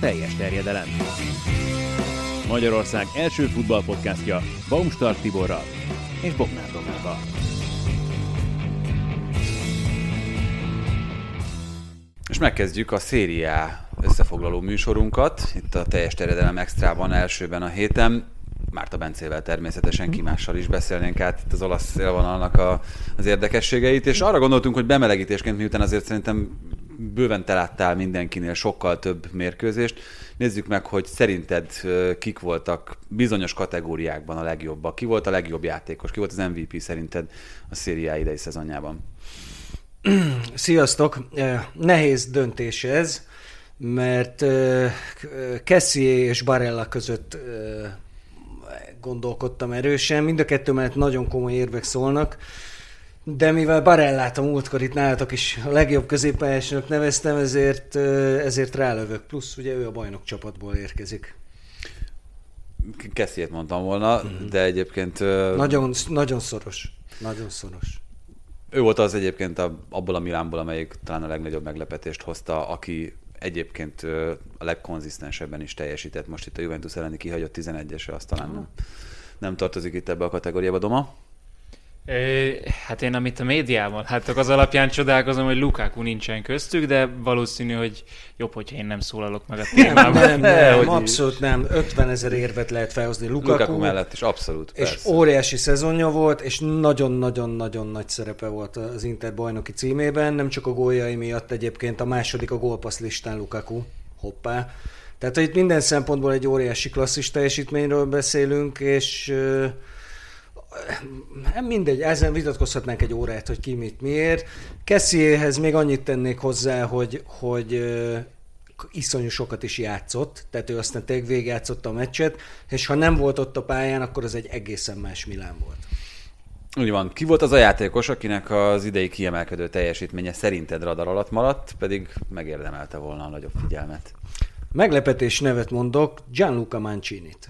teljes terjedelem. Magyarország első futballpodcastja Baumstark Tiborral és Bognár Domával. És megkezdjük a szériá összefoglaló műsorunkat, itt a teljes terjedelem extrában elsőben a héten. Márta Bencével természetesen kimással is beszélnénk át itt az olasz szélvonalnak a, az érdekességeit, és arra gondoltunk, hogy bemelegítésként, miután azért szerintem bőven te láttál mindenkinél sokkal több mérkőzést. Nézzük meg, hogy szerinted kik voltak bizonyos kategóriákban a legjobbak. Ki volt a legjobb játékos? Ki volt az MVP szerinted a szériá idei szezonjában? Sziasztok! Nehéz döntés ez, mert Kessie és Barella között gondolkodtam erősen. Mind a kettő mellett nagyon komoly érvek szólnak. De mivel Barellát a múltkor itt nálatok is a legjobb középpályásnak neveztem, ezért, ezért rálövök. Plusz ugye ő a bajnok csapatból érkezik. Keszélyt mondtam volna, mm-hmm. de egyébként... Nagyon, nagyon szoros. Nagyon szoros. Ő volt az egyébként a, abból a Milánból, amelyik talán a legnagyobb meglepetést hozta, aki egyébként a legkonzisztensebben is teljesített. Most itt a Juventus elleni kihagyott 11-esre, azt talán nem, nem tartozik itt ebbe a kategóriába. Doma? Hát én amit a médiában láttok, az alapján csodálkozom, hogy Lukaku nincsen köztük, de valószínű, hogy jobb, hogyha én nem szólalok meg a témában. Nem, nem, nem, nem abszolút nem. 50 ezer érvet lehet felhozni Lukaku. Lukaku mellett is, abszolút. És persze. óriási szezonja volt, és nagyon-nagyon-nagyon nagy szerepe volt az Inter bajnoki címében, nem csak a góljai miatt egyébként a második a gólpassz listán Lukaku. Hoppá. Tehát, itt minden szempontból egy óriási klasszis teljesítményről beszélünk, és mindegy, ezen vitatkozhatnánk egy órát, hogy ki mit miért. Kessiéhez még annyit tennék hozzá, hogy, hogy iszonyú sokat is játszott, tehát ő aztán tényleg végigjátszotta a meccset, és ha nem volt ott a pályán, akkor az egy egészen más Milán volt. Úgy van. Ki volt az a játékos, akinek az idei kiemelkedő teljesítménye szerinted radar alatt maradt, pedig megérdemelte volna a nagyobb figyelmet? Meglepetés nevet mondok, Gianluca Mancini-t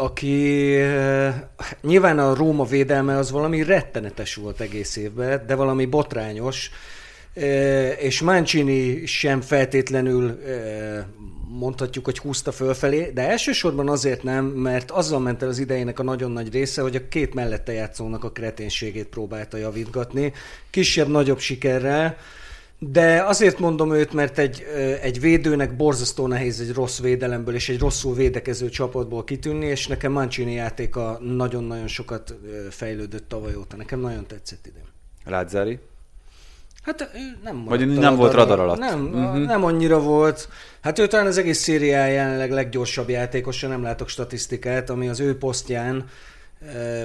aki eh, nyilván a Róma védelme az valami rettenetes volt egész évben, de valami botrányos, eh, és Mancini sem feltétlenül eh, mondhatjuk, hogy húzta fölfelé, de elsősorban azért nem, mert azzal ment el az idejének a nagyon nagy része, hogy a két mellette játszónak a kreténségét próbálta javítgatni, kisebb-nagyobb sikerrel, de azért mondom őt, mert egy, egy védőnek borzasztó nehéz egy rossz védelemből és egy rosszul védekező csapatból kitűnni, és nekem Mancini játéka nagyon-nagyon sokat fejlődött tavaly óta. Nekem nagyon tetszett idén. Lázzari? Hát nem Vagy nem radar, volt radar alatt? Nem, uh-huh. nem annyira volt. Hát ő talán az egész szériáján jelenleg leggyorsabb játékosa, nem látok statisztikát, ami az ő posztján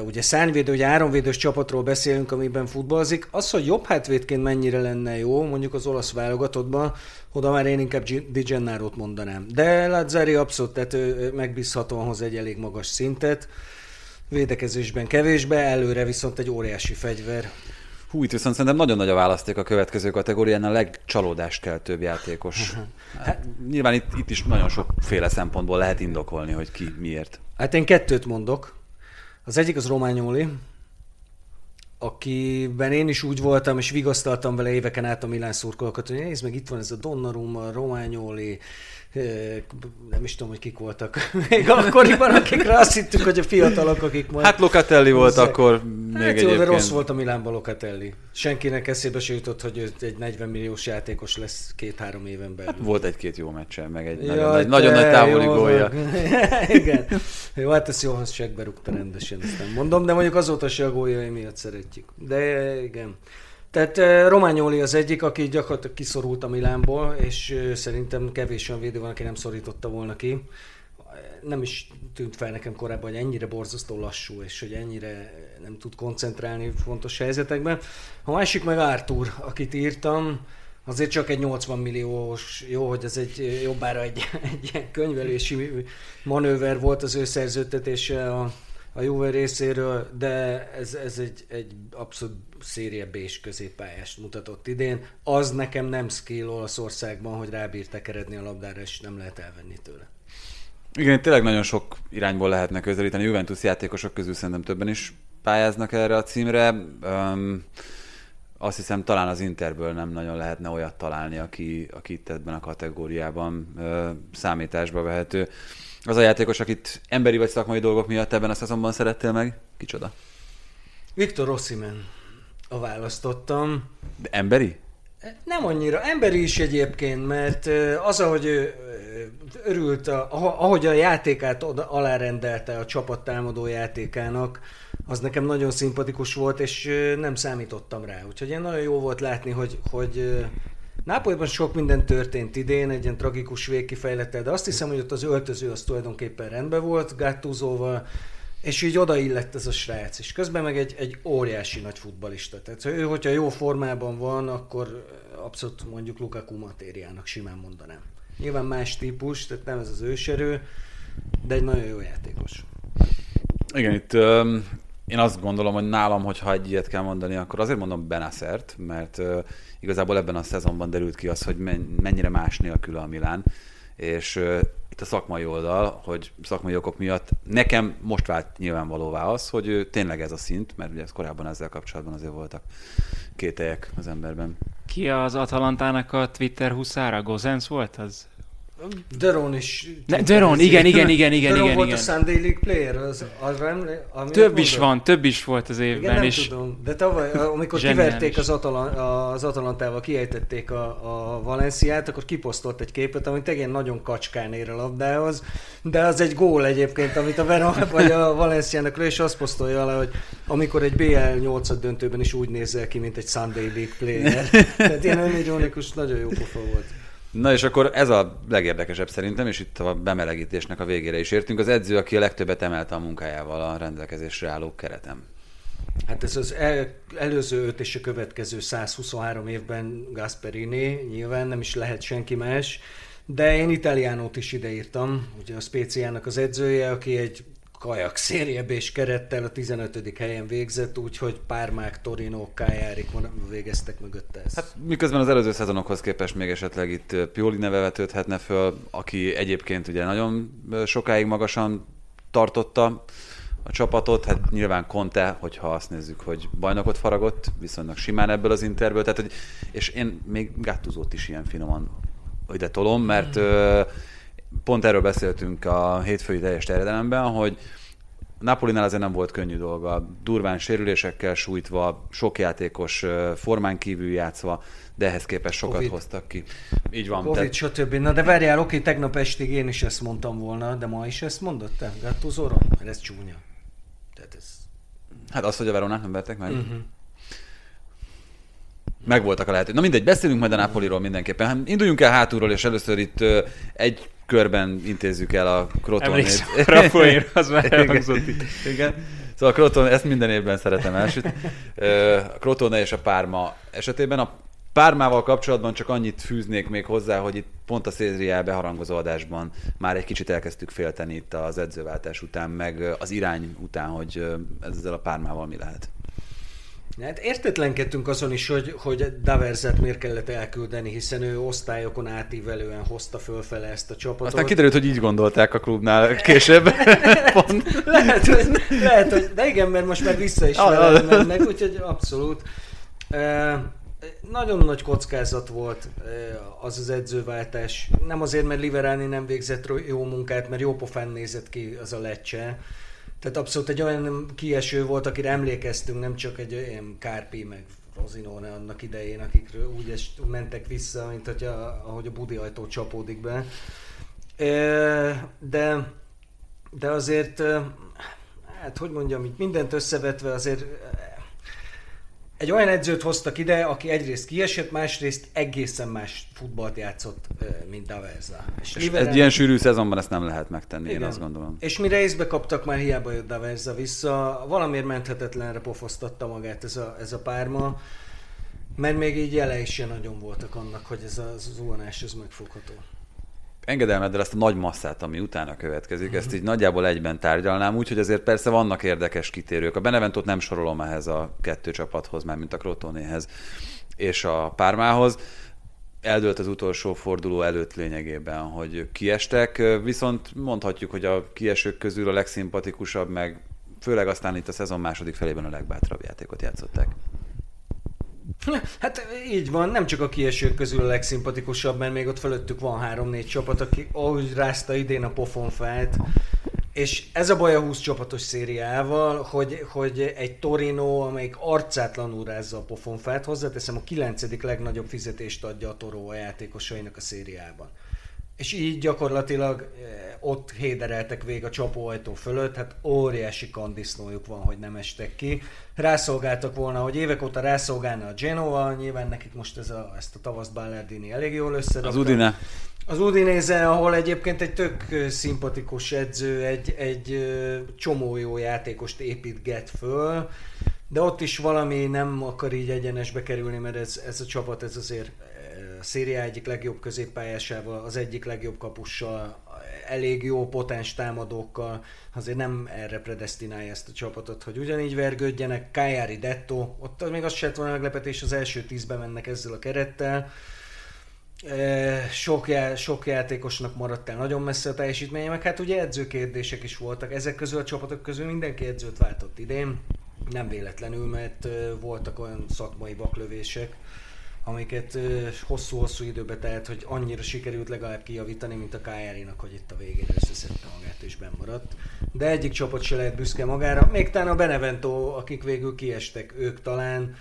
ugye szárnyvédő, ugye áronvédős csapatról beszélünk, amiben futballozik. Az, hogy jobb hátvédként mennyire lenne jó, mondjuk az olasz válogatottban, oda már én inkább Di Gennaro-t mondanám. De Lazzari abszolút, tehát ő megbízhatóan hoz egy elég magas szintet, védekezésben kevésbe, előre viszont egy óriási fegyver. Hú, itt viszont szerintem nagyon nagy a választék a következő kategórián, a legcsalódást kell több játékos. Hát, nyilván itt, itt is nagyon sokféle szempontból lehet indokolni, hogy ki miért. Hát én kettőt mondok. Az egyik az Rományóli, akiben én is úgy voltam, és vigasztaltam vele éveken át a Milán szurkolókat, hogy nézd meg, itt van ez a Donnarumma, Rományóli, nem is tudom, hogy kik voltak még akkoriban, akikre azt hittük, hogy a fiatalok, akik majd... Hát Locatelli volt akkor még hát jó, de rossz volt a Milánban Locatelli. Senkinek eszébe se jutott, hogy egy 40 milliós játékos lesz két-három éven belül. Hát volt egy-két jó meccsen, meg egy ja, nagyon, nagy, nagyon nagy távoli gólja. Igen. Jó, hát ezt jó, hogy segbe rúgta rendesen, ezt nem mondom, de mondjuk azóta se a góljai miatt szeretjük. De igen. Tehát Rományoli az egyik, aki gyakorlatilag kiszorult a Milánból, és szerintem kevés olyan védő van, aki nem szorította volna ki. Nem is tűnt fel nekem korábban, hogy ennyire borzasztó lassú, és hogy ennyire nem tud koncentrálni fontos helyzetekben. A másik meg Artur, akit írtam, azért csak egy 80 milliós, jó, hogy ez egy jobbára egy, egy ilyen könyvelési manőver volt az ő szerződtetése a, a Juve részéről, de ez, ez egy, egy abszolút széria b középpályást mutatott idén. Az nekem nem skill Olaszországban, hogy rábír tekeredni a labdára, és nem lehet elvenni tőle. Igen, tényleg nagyon sok irányból lehetne közelíteni. Juventus játékosok közül szerintem többen is pályáznak erre a címre. Um, azt hiszem talán az Interből nem nagyon lehetne olyat találni, aki, aki itt ebben a kategóriában ö, számításba vehető. Az a játékos, akit emberi vagy szakmai dolgok miatt ebben a szezonban szerettél meg, kicsoda? Viktor Ossimen a választottam. De emberi? Nem annyira. Emberi is egyébként, mert az, ahogy ő örült, ahogy a játékát alárendelte a csapat támadó játékának, az nekem nagyon szimpatikus volt, és nem számítottam rá. Úgyhogy én nagyon jó volt látni, hogy, hogy Nápolyban sok minden történt idén, egy ilyen tragikus végkifejlettel, de azt hiszem, hogy ott az öltöző az tulajdonképpen rendben volt Gattuzóval, és így odaillett ez a srác, és közben meg egy, egy óriási nagy futbalista. Tehát ő, hogyha jó formában van, akkor abszolút mondjuk Lukaku matériának simán mondanám. Nyilván más típus, tehát nem ez az őserő, de egy nagyon jó játékos. Igen, itt én azt gondolom, hogy nálam, hogyha egy ilyet kell mondani, akkor azért mondom Benaszert, mert igazából ebben a szezonban derült ki az, hogy mennyire más nélkül a Milán, és itt a szakmai oldal, hogy szakmai okok miatt nekem most vált nyilvánvalóvá az, hogy tényleg ez a szint, mert ugye ez korábban ezzel kapcsolatban azért voltak kételyek az emberben. Ki az Atalantának a Twitter huszára? Gozenz volt az? Deron is. Ne, Deron, igen, igen, igen, igen, Deron igen. volt igen. a Sunday League player, az, az emlé, Több is van, több is volt az évben. Igen, nem és tudom, de tavaly, amikor kiverték az, Atalan, az Atalantával, kiejtették a, a Valenciát, akkor kiposztolt egy képet, amit igen nagyon kacskán ér a labdához, de az egy gól egyébként, amit a Verona vagy a Valenciának és azt posztolja le, hogy amikor egy BL 8 döntőben is úgy nézel ki, mint egy Sunday League player. Tehát ilyen önironikus, nagyon jó pofa volt. Na és akkor ez a legérdekesebb szerintem, és itt a bemelegítésnek a végére is értünk. Az edző, aki a legtöbbet emelte a munkájával a rendelkezésre álló keretem. Hát ez az el, előző öt és a következő 123 évben Gasperini, nyilván nem is lehet senki más, de én Italiánót is ideírtam, ugye a Spéciának az edzője, aki egy kajak és kerettel a 15. helyen végzett, úgyhogy Pármák, Torino, Kájárik végeztek mögötte ezt. Hát miközben az előző szezonokhoz képest még esetleg itt Pioli neve vetődhetne föl, aki egyébként ugye nagyon sokáig magasan tartotta a csapatot, hát nyilván Conte, hogyha azt nézzük, hogy bajnokot faragott, viszonylag simán ebből az interből, tehát, hogy, és én még Gattuzót is ilyen finoman ide tolom, mert mm pont erről beszéltünk a hétfői teljes terjedelemben, hogy Napolinál azért nem volt könnyű dolga. Durván sérülésekkel sújtva, sok játékos formán kívül játszva, de ehhez képest sokat Covid. hoztak ki. Így van. Covid, tehát... stb. Na de várjál, oké, tegnap estig én is ezt mondtam volna, de ma is ezt mondott te? Gattusoron? Mert ez csúnya. Tehát ez... Hát az, hogy a Veronát nem vertek meg. Uh-huh. Megvoltak a lehetőségek. Na mindegy, beszélünk majd a Napoliról mindenképpen. Hát induljunk el hátulról, és először itt egy körben intézzük el a Krotonét. Emlékszem, az már elhangzott itt. Igen. Szóval a Kroton, ezt minden évben szeretem elsüt. A Crotone és a Párma esetében a Pármával kapcsolatban csak annyit fűznék még hozzá, hogy itt pont a Szézriel beharangozó adásban már egy kicsit elkezdtük félteni itt az edzőváltás után, meg az irány után, hogy ezzel a Pármával mi lehet. Hát értetlenkedtünk azon is, hogy, hogy Daverzet miért kellett elküldeni, hiszen ő osztályokon átívelően hozta fölfele ezt a csapatot. Aztán kiderült, hogy így gondolták a klubnál később. Pont. lehet, hogy, lehet, hogy, de igen, mert most már vissza is mennek, úgyhogy abszolút. E, nagyon nagy kockázat volt az az edzőváltás. Nem azért, mert Liverani nem végzett jó munkát, mert jó pofán nézett ki az a lecse tehát abszolút egy olyan kieső volt, akire emlékeztünk, nem csak egy olyan Kárpi, meg Rozinone annak idején, akikről úgy es, mentek vissza, mint hogy a, ahogy a budi ajtó csapódik be. De, de azért, hát hogy mondjam, mindent összevetve azért egy olyan edzőt hoztak ide, aki egyrészt kiesett, másrészt egészen más futballt játszott, mint Daverza. És, és egy ilyen sűrű szezonban ezt nem lehet megtenni, igen. én azt gondolom. És mire észbe kaptak, már hiába jött Daverza vissza, valamiért menthetetlenre pofoztatta magát ez a, ez a párma, mert még így jele is nagyon voltak annak, hogy ez az zuhanás ez megfogható engedelmeddel ezt a nagy masszát, ami utána következik, uh-huh. ezt így nagyjából egyben tárgyalnám, úgyhogy azért persze vannak érdekes kitérők. A Beneventot nem sorolom ehhez a kettő csapathoz, már mint a Crotonéhez és a Pármához. Eldőlt az utolsó forduló előtt lényegében, hogy kiestek, viszont mondhatjuk, hogy a kiesők közül a legszimpatikusabb, meg főleg aztán itt a szezon második felében a legbátrabb játékot játszották. Hát így van, nem csak a kiesők közül a legszimpatikusabb, mert még ott fölöttük van három-négy csapat, aki ahogy rázta idén a pofonfát, és ez a baj a 20 csapatos szériával, hogy, hogy egy Torino, amelyik arcátlanul rázza a pofonfát, hozzáteszem a kilencedik legnagyobb fizetést adja a Toró a játékosainak a szériában. És így gyakorlatilag eh, ott hédereltek vég a csapóajtó fölött, hát óriási kandisznójuk van, hogy nem estek ki. Rászolgáltak volna, hogy évek óta rászolgálna a Genoa, nyilván nekik most ez a, ezt a tavaszt Ballardini elég jól összerakta. Az Udine. Az Udinéze, ahol egyébként egy tök ö, szimpatikus edző, egy, egy ö, csomó jó játékost építget föl, de ott is valami nem akar így egyenesbe kerülni, mert ez, ez a csapat, ez azért a széria egyik legjobb középpályásával, az egyik legjobb kapussal, elég jó potens támadókkal, azért nem erre predestinálja ezt a csapatot, hogy ugyanígy vergődjenek. Kájári Detto, ott még az se lett volna meglepetés, az első tízbe mennek ezzel a kerettel. Eh, Sok, já, sok játékosnak maradt el nagyon messze a teljesítménye, meg hát ugye edzőkérdések is voltak. Ezek közül a csapatok közül mindenki edzőt váltott idén. Nem véletlenül, mert eh, voltak olyan szakmai baklövések, amiket hosszú-hosszú időbe telt, hogy annyira sikerült legalább kijavítani, mint a Kájárinak, hogy itt a végén összeszedte magát és benmaradt. De egyik csapat se lehet büszke magára, még talán a Benevento, akik végül kiestek, ők talán,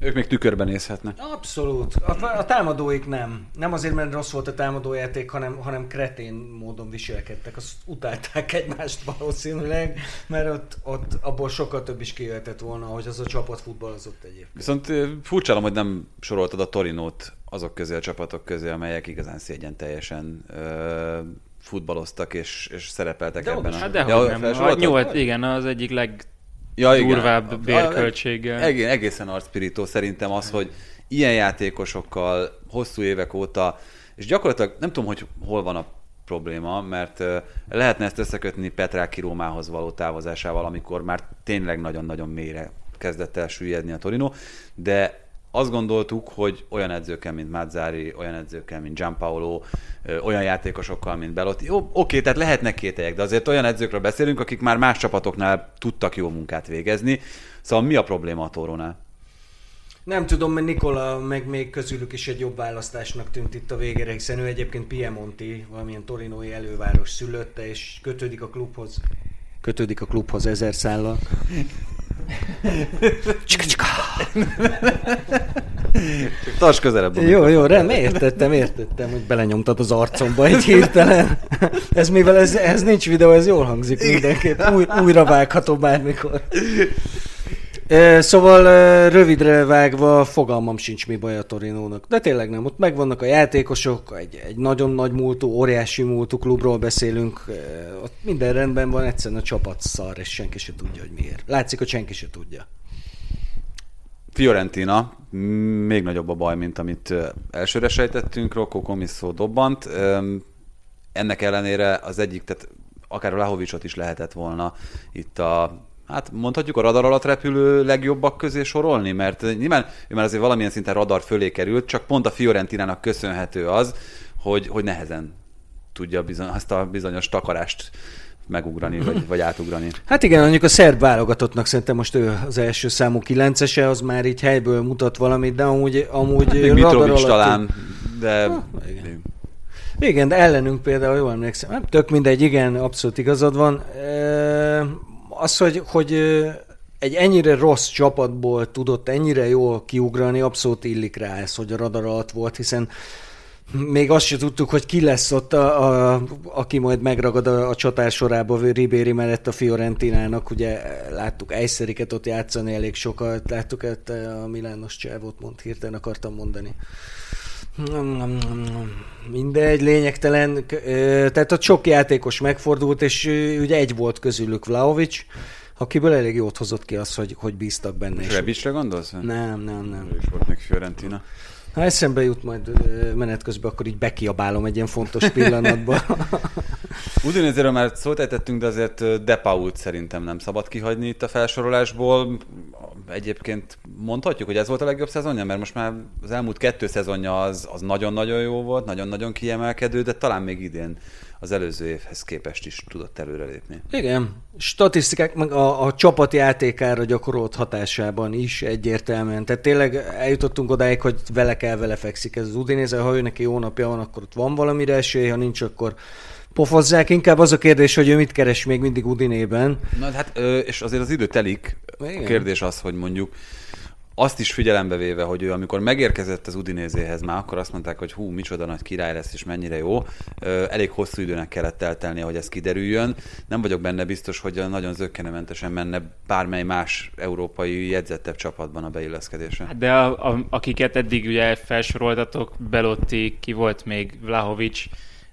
Ők még tükörben nézhetnek. Abszolút. A, a támadóik nem. Nem azért, mert rossz volt a támadójáték, hanem, hanem kretén módon viselkedtek. Azt utálták egymást valószínűleg, mert ott, ott abból sokkal több is kijöhetett volna, hogy az a csapat futballozott egyébként. Viszont furcsálom, hogy nem soroltad a Torinót azok közé a csapatok közé, amelyek igazán szégyen teljesen ö, futballoztak és, és szerepeltek De ebben a... Hát dehogy Ja, nem. A nyolc, igen, az egyik Ja, igen. legdurvább bérköltséggel. Egész, egészen arcpirító szerintem az, hogy ilyen játékosokkal hosszú évek óta, és gyakorlatilag nem tudom, hogy hol van a probléma, mert lehetne ezt összekötni Petráki Rómához való távozásával, amikor már tényleg nagyon-nagyon mélyre kezdett el süllyedni a Torino, de azt gondoltuk, hogy olyan edzőkkel, mint Mazzari, olyan edzőkkel, mint Gianpaolo, olyan játékosokkal, mint Belotti. Jó, oké, tehát lehetnek kételyek, de azért olyan edzőkről beszélünk, akik már más csapatoknál tudtak jó munkát végezni. Szóval mi a probléma a Torónál? Nem tudom, mert Nikola meg még közülük is egy jobb választásnak tűnt itt a végére, hiszen ő egyébként Piemonti, valamilyen torinói előváros szülötte, és kötődik a klubhoz. Kötődik a klubhoz ezer szállal. Tarts közelebb. Jó, jó, rem, értettem, értettem, hogy belenyomtad az arcomba egy hirtelen. Ez mivel ez, ez nincs videó, ez jól hangzik mindenképp. Új, újra vágható bármikor. Szóval rövidre vágva fogalmam sincs mi baj a Torinónak. De tényleg nem, ott megvannak a játékosok, egy, egy nagyon nagy múltú, óriási múltú klubról beszélünk, ott minden rendben van, egyszerűen a csapat szar, és senki se tudja, hogy miért. Látszik, hogy senki se tudja. Fiorentina, még nagyobb a baj, mint amit elsőre sejtettünk, Rocco Comisso dobbant. Ennek ellenére az egyik, tehát akár a Lahovicsot is lehetett volna itt a Hát mondhatjuk a radar alatt repülő legjobbak közé sorolni, mert nyilván ő már azért valamilyen szinten radar fölé került, csak pont a Fiorentinának köszönhető az, hogy, hogy nehezen tudja bizony, azt a bizonyos takarást megugrani, vagy, vagy átugrani. Hát igen, mondjuk a szerb válogatottnak szerintem most ő az első számú kilencese, az már így helyből mutat valamit, de amúgy, amúgy Hát még radar alatt- talán, de... Ah, igen. Igen, de ellenünk például, jól emlékszem, nem tök mindegy, igen, abszolút igazad van. E, az, hogy, hogy egy ennyire rossz csapatból tudott ennyire jól kiugrani, abszolút illik rá ez, hogy a radar alatt volt, hiszen még azt se tudtuk, hogy ki lesz ott, a, a, aki majd megragad a, a csatár sorába Ribéri mellett a Fiorentinának. Ugye láttuk Ejszeriket ott játszani elég sokat, láttuk ezt a Milános csávót, mond, hirtelen akartam mondani. Mindegy, lényegtelen. Tehát ott sok játékos megfordult, és ugye egy volt közülük Vlaovic, akiből elég jót hozott ki az, hogy, hogy bíztak benne. És És Rebicsre gondolsz? nem, nem, nem. Is volt még Fiorentina. Ha eszembe jut majd menet közben, akkor így bekiabálom egy ilyen fontos pillanatban. Udinézéről már szót ejtettünk, de azért Depault szerintem nem szabad kihagyni itt a felsorolásból. Egyébként mondhatjuk, hogy ez volt a legjobb szezonja, mert most már az elmúlt kettő szezonja az, az nagyon-nagyon jó volt, nagyon-nagyon kiemelkedő, de talán még idén az előző évhez képest is tudott előrelépni. Igen, statisztikák meg a, a csapat játékára gyakorolt hatásában is egyértelműen. Tehát tényleg eljutottunk odáig, hogy vele kell, vele fekszik ez az Udinéze, ha ő neki jó napja van, akkor ott van valamire esély, ha nincs, akkor pofozzák. Inkább az a kérdés, hogy ő mit keres még mindig Udinében. Na hát, és azért az idő telik. Igen. A kérdés az, hogy mondjuk azt is figyelembe véve, hogy ő amikor megérkezett az Udinézéhez, már akkor azt mondták, hogy hú, micsoda nagy király lesz, és mennyire jó. Elég hosszú időnek kellett eltelnie, hogy ez kiderüljön. Nem vagyok benne biztos, hogy nagyon zöggenementesen menne bármely más európai jegyzettebb csapatban a beilleszkedése. Hát de a, a, akiket eddig ugye felsoroltatok, Belotti, ki volt még, Vlahovics,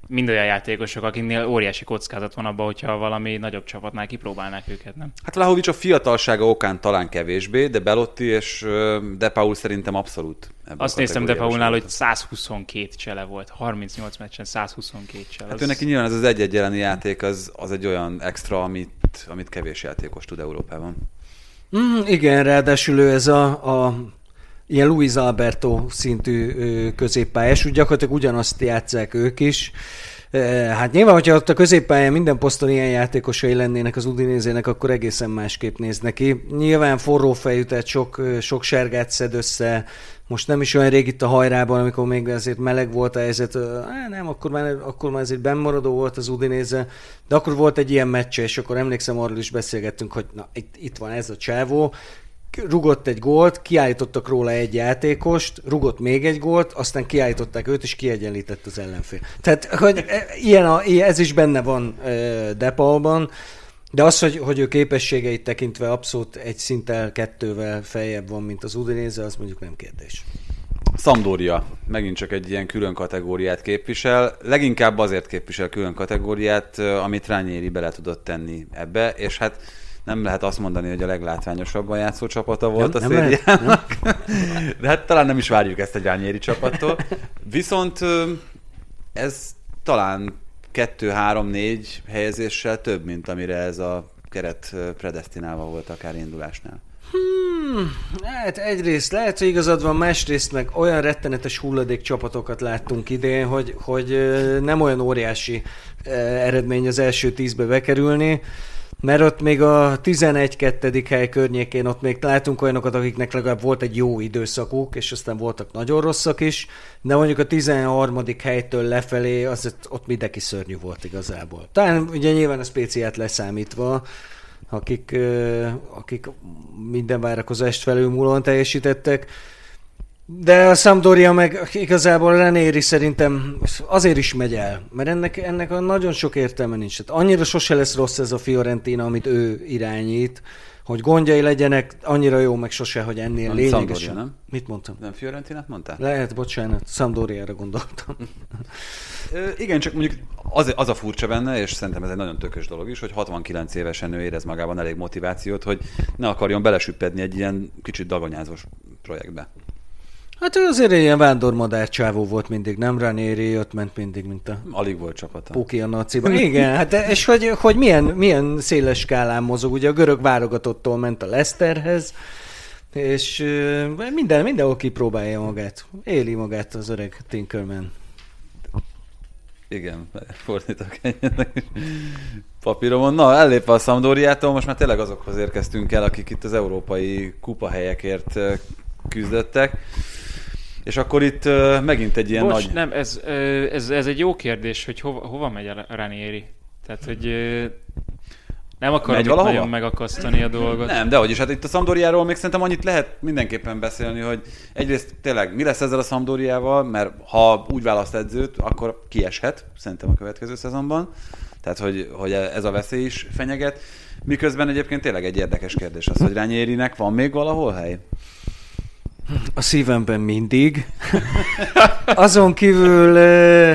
mind olyan játékosok, akiknél óriási kockázat van abban, hogyha valami nagyobb csapatnál kipróbálnák őket, nem? Hát Vlahovics a fiatalsága okán talán kevésbé, de Belotti és De Paul szerintem abszolút. Azt néztem De Paulnál, hogy 122 csele volt, 38 meccsen 122 csele. Hát az... ő neki nyilván ez az egy-egy jeleni játék, az, az egy olyan extra, amit, amit kevés játékos tud Európában. Mm, igen, ráadásul ő ez a, a ilyen Luis Alberto szintű középpályás, úgy gyakorlatilag ugyanazt játszák ők is. Hát nyilván, hogyha ott a középpályán minden poszton ilyen játékosai lennének az Udinézének, akkor egészen másképp néz neki. Nyilván forró fejű, tehát sok, sok sergát szed össze, most nem is olyan rég itt a hajrában, amikor még azért meleg volt a helyzet, nem, akkor már, akkor már azért bennmaradó volt az Udinéze, de akkor volt egy ilyen meccse, és akkor emlékszem, arról is beszélgettünk, hogy na, itt, itt van ez a csávó, rugott egy gólt, kiállítottak róla egy játékost, rugott még egy gólt, aztán kiállították őt, és kiegyenlített az ellenfél. Tehát, hogy e, ilyen a, ez is benne van e, Depalban, de az, hogy, hogy ő képességeit tekintve abszolút egy szinttel, kettővel feljebb van, mint az Udinéze, az mondjuk nem kérdés. Szamdória megint csak egy ilyen külön kategóriát képvisel. Leginkább azért képvisel külön kategóriát, amit Rányéri bele tudott tenni ebbe, és hát nem lehet azt mondani, hogy a leglátványosabban játszó csapata volt nem, a szériának. De hát talán nem is várjuk ezt egy Rányéri csapattól. Viszont ez talán 2-3-4 helyezéssel több, mint amire ez a keret predestinálva volt akár indulásnál. Hmm, hát egyrészt lehet, hogy igazad van, másrészt meg olyan rettenetes hulladék csapatokat láttunk idén, hogy, hogy nem olyan óriási eredmény az első tízbe bekerülni mert ott még a 11-2. hely környékén ott még látunk olyanokat, akiknek legalább volt egy jó időszakuk, és aztán voltak nagyon rosszak is, de mondjuk a 13. helytől lefelé az ott mindenki szörnyű volt igazából. Talán ugye nyilván a speciát leszámítva, akik, akik minden várakozást felülmúlóan teljesítettek, de a Sampdoria meg igazából Renéri szerintem azért is megy el, mert ennek, ennek a nagyon sok értelme nincs. Tehát annyira sose lesz rossz ez a Fiorentina, amit ő irányít, hogy gondjai legyenek, annyira jó, meg sose, hogy ennél nem, lényegesen. nem? Mit mondtam? Nem Fiorentinát mondtál? Lehet, bocsánat, Sampdoriára gondoltam. Ö, igen, csak mondjuk az, az a furcsa benne, és szerintem ez egy nagyon tökös dolog is, hogy 69 évesen ő érez magában elég motivációt, hogy ne akarjon belesüppedni egy ilyen kicsit dagonyázós projektbe. Hát ő azért ilyen vándormadár csávó volt mindig, nem Ranieri ott ment mindig, mint a... Alig volt csapata. Puki a naciban. Igen, hát és hogy, hogy milyen, milyen széles skálán mozog, ugye a görög válogatottól ment a Leicesterhez, és minden, mindenhol kipróbálja magát. Éli magát az öreg Tinkerman. Igen, fordítok ennyit papíromon. Na, ellépve a Szamdóriától, most már tényleg azokhoz érkeztünk el, akik itt az európai kupahelyekért küzdöttek. És akkor itt uh, megint egy ilyen Bocs, nagy... nem, ez, ez, ez egy jó kérdés, hogy hova, hova megy a Ranieri. Tehát, hogy nem akarom Megy valahova? nagyon megakasztani a dolgot. Nem, de is, hát itt a Szamdóriáról még szerintem annyit lehet mindenképpen beszélni, hogy egyrészt tényleg mi lesz ezzel a Szamdóriával, mert ha úgy választ edzőt, akkor kieshet, szerintem a következő szezonban. Tehát, hogy, hogy ez a veszély is fenyeget. Miközben egyébként tényleg egy érdekes kérdés az, hogy Rányérinek van még valahol hely? A szívemben mindig. Azon kívül,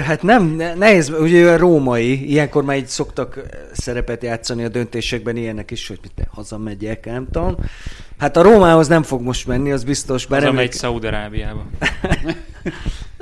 hát nem, nehéz, ugye római, ilyenkor már így szoktak szerepet játszani a döntésekben ilyenek is, hogy mit hazamegyek, nem tudom. Hát a Rómához nem fog most menni, az biztos. Bár Hazamegy Szaudarábiába.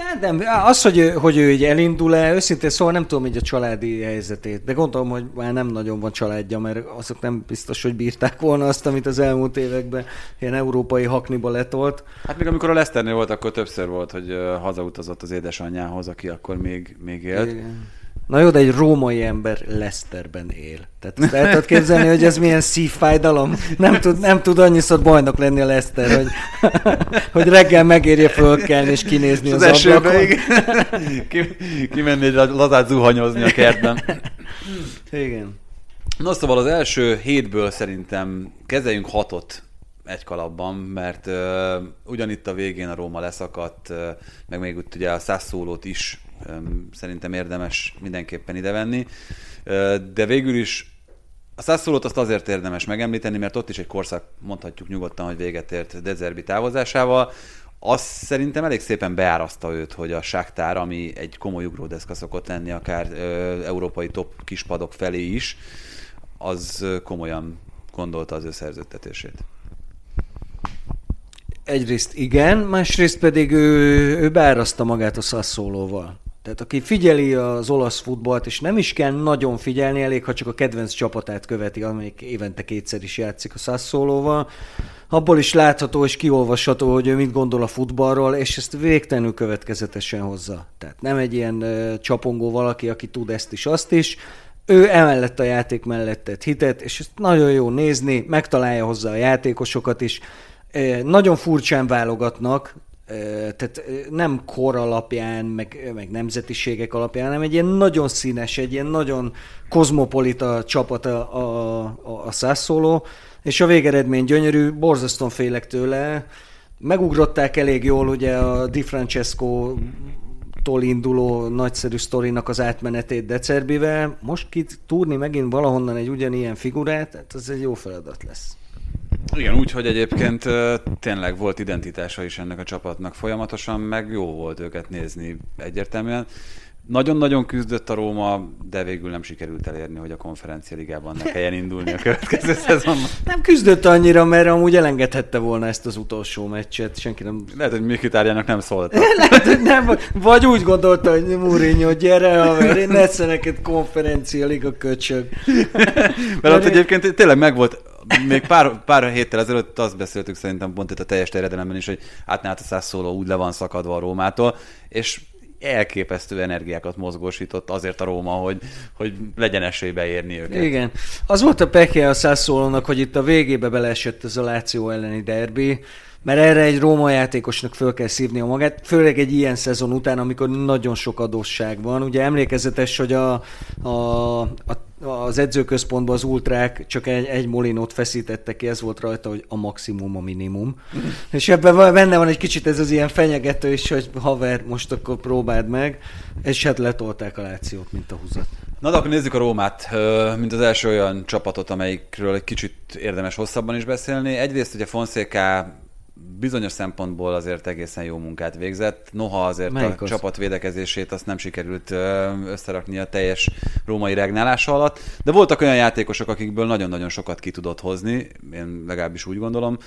Hát nem, az, hogy ő, hogy ő így elindul-e, őszintén szóval nem tudom így a családi helyzetét, de gondolom, hogy már nem nagyon van családja, mert azok nem biztos, hogy bírták volna azt, amit az elmúlt években ilyen európai hakniba letolt. Hát még amikor a Leszternél volt, akkor többször volt, hogy hazautazott az édesanyjához, aki akkor még, még élt. Igen. Na jó, de egy római ember Leicesterben él. Tehát ezt el tudod képzelni, hogy ez milyen szívfájdalom? Nem tud, nem tud annyiszor bajnok lenni a Leicester, hogy, hogy reggel megérje fölkelni és kinézni És az, az esőbe. Ki, kimenni egy lazát zuhanyozni a kertben. Igen. No, szóval az első hétből szerintem kezeljünk hatot egy kalapban, mert uh, ugyanitt a végén a Róma leszakadt, uh, meg még ott ugye a Sassólót is um, szerintem érdemes mindenképpen idevenni, uh, de végül is a Sassólót azt azért érdemes megemlíteni, mert ott is egy korszak, mondhatjuk nyugodtan, hogy véget ért Dezerbi távozásával. Azt szerintem elég szépen beáraszta őt, hogy a Sáktár, ami egy komoly ugródeszka szokott lenni, akár ö, európai top kispadok felé is, az ö, komolyan gondolta az ő szerződtetését. Egyrészt igen, másrészt pedig ő, ő beáraszta magát a Sassuolóval. Tehát aki figyeli az olasz futballt, és nem is kell nagyon figyelni, elég, ha csak a kedvenc csapatát követi, amelyik évente kétszer is játszik a Sassuolóval, abból is látható és kiolvasható, hogy ő mit gondol a futballról, és ezt végtelenül következetesen hozza. Tehát nem egy ilyen uh, csapongó valaki, aki tud ezt is, azt is, ő emellett a játék mellett tett hitet, és ezt nagyon jó nézni, megtalálja hozzá a játékosokat is. Nagyon furcsán válogatnak, eh, tehát eh, nem kor alapján, meg, meg nemzetiségek alapján, hanem egy ilyen nagyon színes, egy ilyen nagyon kozmopolita csapat a, a, a, a Sassuolo, és a végeredmény gyönyörű, borzasztóan félek tőle. Megugrották elég jól ugye a Di Francesco tól induló nagyszerű sztorinak az átmenetét Decerbivel. Most kit túrni megint valahonnan egy ugyanilyen figurát, hát az egy jó feladat lesz. Igen, úgyhogy egyébként tényleg volt identitása is ennek a csapatnak folyamatosan, meg jó volt őket nézni egyértelműen. Nagyon-nagyon küzdött a Róma, de végül nem sikerült elérni, hogy a konferencia ligában ne kelljen indulni a következő szezonban. Nem küzdött annyira, mert amúgy elengedhette volna ezt az utolsó meccset, senki nem... Lehet, hogy Mikitárjának nem szólt. Lehet, hogy nem, vagy- úgy gondolta, hogy Mourinho, gyere, haver, én egyszer neked konferencia liga köcsög. Mert ott egyébként tényleg megvolt, még pár, pár héttel ezelőtt azt beszéltük szerintem pont itt a teljes terjedelemben is, hogy át a szászóló úgy le van szakadva a Rómától, és elképesztő energiákat mozgósított azért a Róma, hogy, hogy legyen esély beérni őket. Igen. Az volt a pekje a Sassuolónak, hogy itt a végébe beleesett ez a Láció elleni derbi, mert erre egy Róma játékosnak föl kell szívni a magát, főleg egy ilyen szezon után, amikor nagyon sok adósság van. Ugye emlékezetes, hogy a, a, a az edzőközpontban az ultrák csak egy, egy molinót feszítettek ki, ez volt rajta, hogy a maximum a minimum. És ebben benne van egy kicsit ez az ilyen fenyegető is, hogy haver, most akkor próbáld meg, és hát letolták a Lációt, mint a húzat. Na de akkor nézzük a Rómát, mint az első olyan csapatot, amelyikről egy kicsit érdemes hosszabban is beszélni. Egyrészt ugye Fonseca bizonyos szempontból azért egészen jó munkát végzett, noha azért Melyik a az? csapat védekezését azt nem sikerült összerakni a teljes római regnálása alatt, de voltak olyan játékosok, akikből nagyon-nagyon sokat ki tudott hozni, én legalábbis úgy gondolom,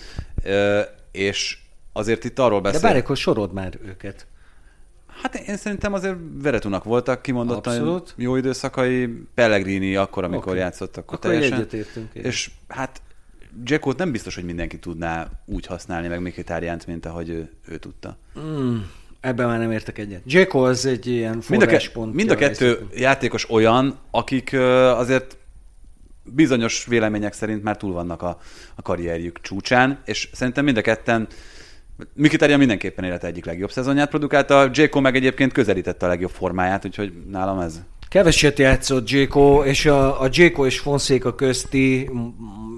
és azért itt arról De beszél... bárjak, hogy sorod már őket. Hát én szerintem azért Veretunak voltak kimondottan Abszolút. jó időszakai, Pellegrini akkor, amikor Oké. játszott, akkor, Akkor teljesen. És hát Jackot nem biztos, hogy mindenki tudná úgy használni, meg Mikitárjánt, mint ahogy ő, ő tudta. Mm, ebben már nem értek egyet. Jacko az egy ilyen Mind a, ke- mind a kettő játékos olyan, akik azért bizonyos vélemények szerint már túl vannak a, a karrierjük csúcsán, és szerintem mind a ketten Mikitárja mindenképpen élete egyik legjobb szezonját produkálta, Jayco meg egyébként közelítette a legjobb formáját, úgyhogy nálam ez. Keveset játszott Jéko, és a, a Jéko és Fonseca közti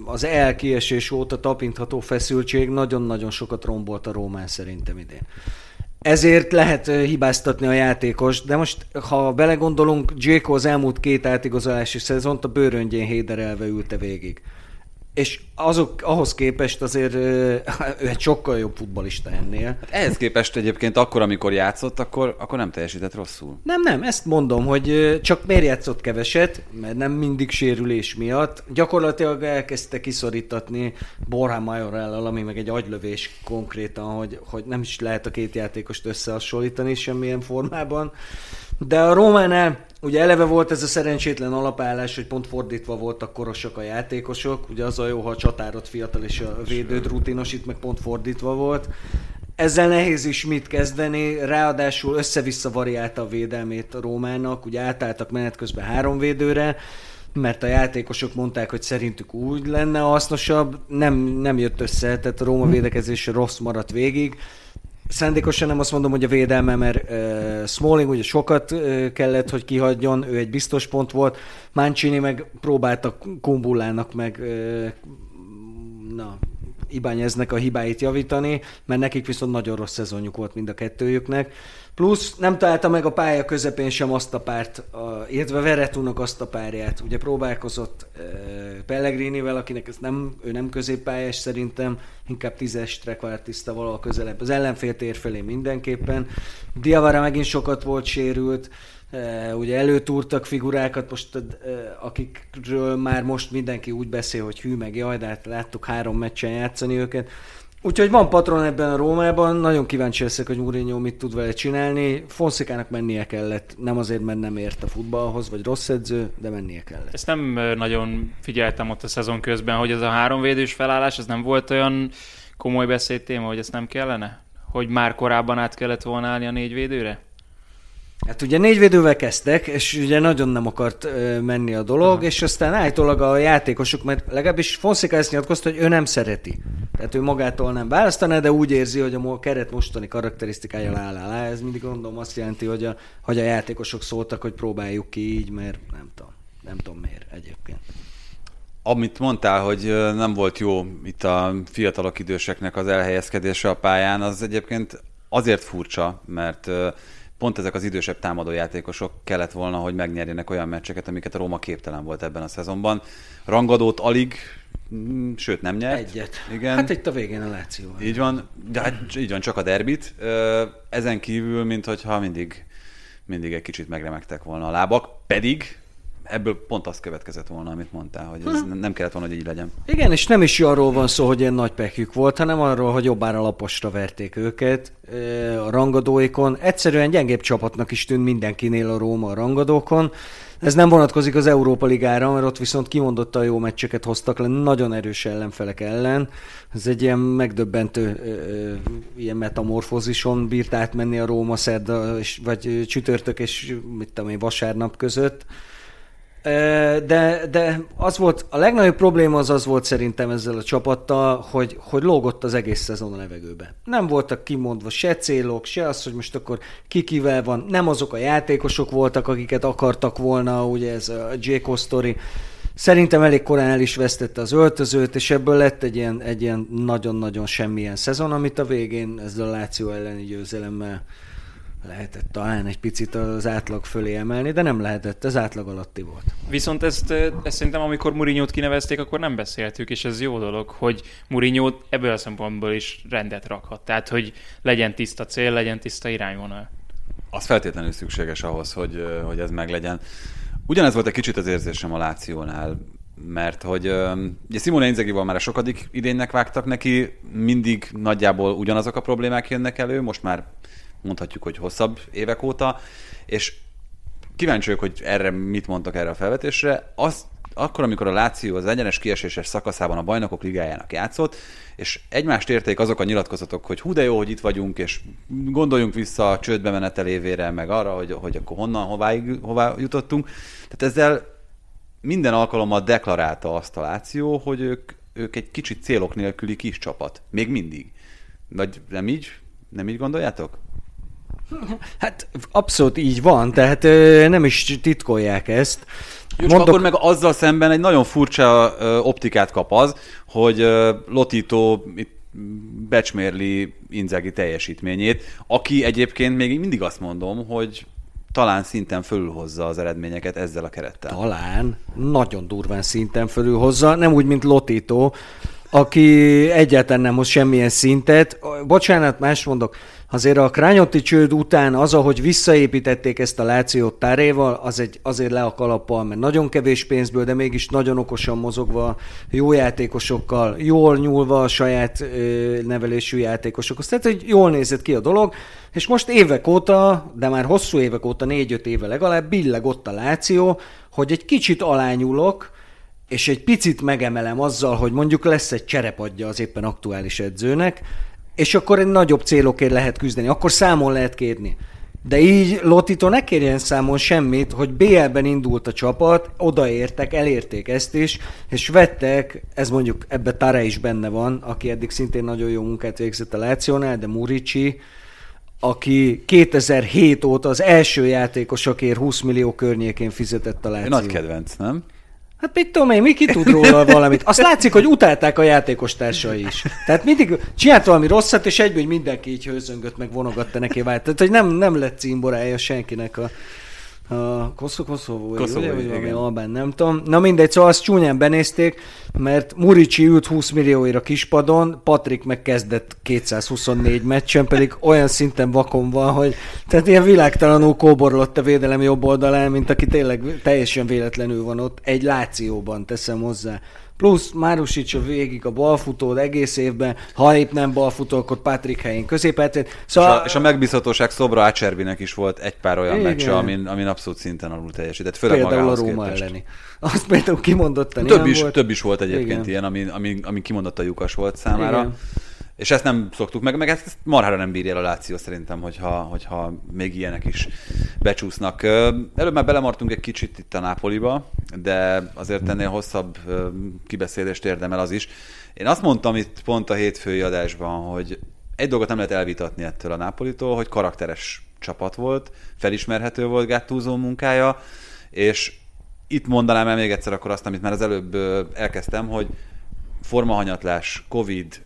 az elkiesés óta tapintható feszültség nagyon-nagyon sokat rombolt a Rómán szerintem idén. Ezért lehet hibáztatni a játékos, de most, ha belegondolunk, Jéko az elmúlt két átigazolási szezont a bőröngyén héderelve ülte végig. És azok, ahhoz képest azért ő egy sokkal jobb futbalista ennél. Hát ehhez képest egyébként akkor, amikor játszott, akkor, akkor nem teljesített rosszul. Nem, nem, ezt mondom, hogy csak miért játszott keveset, mert nem mindig sérülés miatt. Gyakorlatilag elkezdte kiszorítatni Borhán Majorellal, ami meg egy agylövés konkrétan, hogy, hogy nem is lehet a két játékost összehasonlítani semmilyen formában. De a Rómánál ugye eleve volt ez a szerencsétlen alapállás, hogy pont fordítva voltak korosak a játékosok. Ugye az a jó, ha a csatárot fiatal és a védőd rutinos, itt meg pont fordítva volt. Ezzel nehéz is mit kezdeni, ráadásul össze-vissza variálta a védelmét a Rómának, ugye átálltak menet közben három védőre, mert a játékosok mondták, hogy szerintük úgy lenne hasznosabb, nem, nem jött össze, tehát a Róma védekezése rossz maradt végig szándékosan nem azt mondom, hogy a védelme, mert uh, Smalling ugye sokat uh, kellett, hogy kihagyjon, ő egy biztos pont volt, Mancini meg próbálta Kumbullának meg uh, na, Ibányeznek a hibáit javítani, mert nekik viszont nagyon rossz szezonjuk volt mind a kettőjüknek. Plusz nem találta meg a pálya közepén sem azt a párt, a, illetve Veretúnak azt a párját. Ugye próbálkozott e, Pellegrinivel, akinek ez nem, ő nem középpályás szerintem, inkább tízes trekvártiszta valahol közelebb. Az ellenfél tér felé mindenképpen. Diavara megint sokat volt sérült, e, ugye előtúrtak figurákat, most e, akikről már most mindenki úgy beszél, hogy hű meg jaj, de hát láttuk három meccsen játszani őket. Úgyhogy van patron ebben a Rómában, nagyon kíváncsi leszek, hogy Mourinho mit tud vele csinálni. Fonszikának mennie kellett, nem azért, mert nem ért a futballhoz, vagy rossz edző, de mennie kellett. Ezt nem nagyon figyeltem ott a szezon közben, hogy ez a háromvédős felállás, ez nem volt olyan komoly beszédtéma, hogy ezt nem kellene? Hogy már korábban át kellett volna állni a négy védőre? Hát ugye négy védővel kezdtek, és ugye nagyon nem akart menni a dolog, Aha. és aztán állítólag a játékosok, mert legalábbis Fonszika ezt nyilatkozta, hogy ő nem szereti. Tehát ő magától nem választaná, de úgy érzi, hogy a keret mostani karakterisztikája áll alá. Ez mindig gondolom azt jelenti, hogy a, hogy a játékosok szóltak, hogy próbáljuk ki így, mert nem tudom, nem tudom miért egyébként. Amit mondtál, hogy nem volt jó itt a fiatalok időseknek az elhelyezkedése a pályán, az egyébként azért furcsa, mert pont ezek az idősebb támadójátékosok kellett volna, hogy megnyerjenek olyan meccseket, amiket a Róma képtelen volt ebben a szezonban. Rangadót alig, mm, sőt nem nyert. Egyet. Igen. Hát itt a végén a Láció. Így van, de hát így van, csak a derbit. Ezen kívül, mintha mindig, mindig egy kicsit megremegtek volna a lábak, pedig ebből pont azt következett volna, amit mondtál, hogy ez hm. nem kellett volna, hogy így legyen. Igen, és nem is arról van szó, hogy ilyen nagy pekjük volt, hanem arról, hogy jobbára laposra verték őket a rangadóikon. Egyszerűen gyengébb csapatnak is tűnt mindenkinél a Róma a rangadókon. Ez nem vonatkozik az Európa Ligára, mert ott viszont kimondottan jó meccseket hoztak le nagyon erős ellenfelek ellen. Ez egy ilyen megdöbbentő ilyen metamorfózison bírt átmenni a Róma szerda, vagy csütörtök és mit tudom én, vasárnap között de, de az volt, a legnagyobb probléma az az volt szerintem ezzel a csapattal, hogy, hogy lógott az egész szezon a levegőbe. Nem voltak kimondva se célok, se az, hogy most akkor kikivel van, nem azok a játékosok voltak, akiket akartak volna, ugye ez a J. Story. Szerintem elég korán el is vesztette az öltözőt, és ebből lett egy ilyen, egy ilyen nagyon-nagyon semmilyen szezon, amit a végén ezzel a Láció elleni győzelemmel lehetett talán egy picit az átlag fölé emelni, de nem lehetett, ez átlag alatti volt. Viszont ezt, ezt szerintem, amikor Murinyót kinevezték, akkor nem beszéltük, és ez jó dolog, hogy Murinyó ebből a szempontból is rendet rakhat. Tehát, hogy legyen tiszta cél, legyen tiszta irányvonal. Az feltétlenül szükséges ahhoz, hogy, hogy ez meglegyen. Ugyanez volt egy kicsit az érzésem a Lációnál, mert hogy ugye Simone Inzagival már a sokadik idénynek vágtak neki, mindig nagyjából ugyanazok a problémák jönnek elő, most már mondhatjuk, hogy hosszabb évek óta, és kíváncsi vagyok, hogy erre mit mondtak erre a felvetésre. Azt, akkor, amikor a Láció az egyenes kieséses szakaszában a bajnokok ligájának játszott, és egymást érték azok a nyilatkozatok, hogy hú de jó, hogy itt vagyunk, és gondoljunk vissza a csődbe menetelévére, meg arra, hogy, hogy akkor honnan, hová, hová jutottunk. Tehát ezzel minden alkalommal deklarálta azt a Láció, hogy ők, ők egy kicsit célok nélküli kis csapat. Még mindig. Vagy nem így? Nem így gondoljátok? Hát abszolút így van, tehát ö, nem is titkolják ezt. Jó, Mondok... akkor meg azzal szemben egy nagyon furcsa ö, optikát kap az, hogy ö, Lotito itt becsmérli Inzaghi teljesítményét, aki egyébként még mindig azt mondom, hogy talán szinten fölülhozza az eredményeket ezzel a kerettel. Talán nagyon durván szinten fölülhozza, nem úgy, mint Lotito, aki egyáltalán nem hoz semmilyen szintet. Bocsánat, más mondok, azért a Krányotti csőd után az, ahogy visszaépítették ezt a Lációt táréval, az egy, azért le a kalappal, mert nagyon kevés pénzből, de mégis nagyon okosan mozogva, jó játékosokkal, jól nyúlva a saját ö, nevelésű játékosokhoz. Tehát, hogy jól nézett ki a dolog, és most évek óta, de már hosszú évek óta, négy-öt éve legalább, billeg ott a Láció, hogy egy kicsit alányulok, és egy picit megemelem azzal, hogy mondjuk lesz egy cserepadja az éppen aktuális edzőnek, és akkor egy nagyobb célokért lehet küzdeni, akkor számon lehet kérni. De így Lotito ne kérjen számon semmit, hogy BL-ben indult a csapat, odaértek, elérték ezt is, és vettek, ez mondjuk ebbe Tare is benne van, aki eddig szintén nagyon jó munkát végzett a Lációnál, de Murici, aki 2007 óta az első játékosakért 20 millió környékén fizetett a Láció. Nagy kedvenc, nem? Hát mit tudom én, mi ki tud róla valamit? Azt látszik, hogy utálták a játékos társai is. Tehát mindig csinált valami rosszat, és egyből mindenki így hőzöngött, meg vonogatta neki vált. Tehát, hogy nem, nem lett címborája senkinek a, a Koszó, Koszovó, Koszovói, ugye, vagy valami. Albán, nem tudom. Na mindegy, szóval azt csúnyán benézték, mert Murici ült 20 millióért a kispadon, Patrik meg kezdett 224 meccsen, pedig olyan szinten vakon van, hogy tehát ilyen világtalanul kóborlott a védelem jobb oldalán, mint aki tényleg teljesen véletlenül van ott, egy lációban teszem hozzá. Plusz Márusics a végig a balfutó egész évben, ha épp nem balfutó, akkor Patrik helyén középetét. És Szóval a, és a megbízhatóság Szobra Ácserbinek is volt egy pár olyan Igen. meccse, amin, amin abszolút szinten alul teljesített, főleg például a Róma képest. elleni. Azt például kimondottan Több is, volt. több is volt egyébként Igen. ilyen, ami, ami, ami kimondottan lyukas volt számára. Igen. És ezt nem szoktuk meg, meg ezt marhára nem bírja el a Láció szerintem, hogyha, hogyha még ilyenek is becsúsznak. Előbb már belemartunk egy kicsit itt a Nápoliba, de azért ennél hosszabb kibeszélést érdemel az is. Én azt mondtam itt pont a hétfői adásban, hogy egy dolgot nem lehet elvitatni ettől a Nápolitól, hogy karakteres csapat volt, felismerhető volt Gattuso munkája, és itt mondanám el még egyszer akkor azt, amit már az előbb elkezdtem, hogy formahanyatlás, Covid,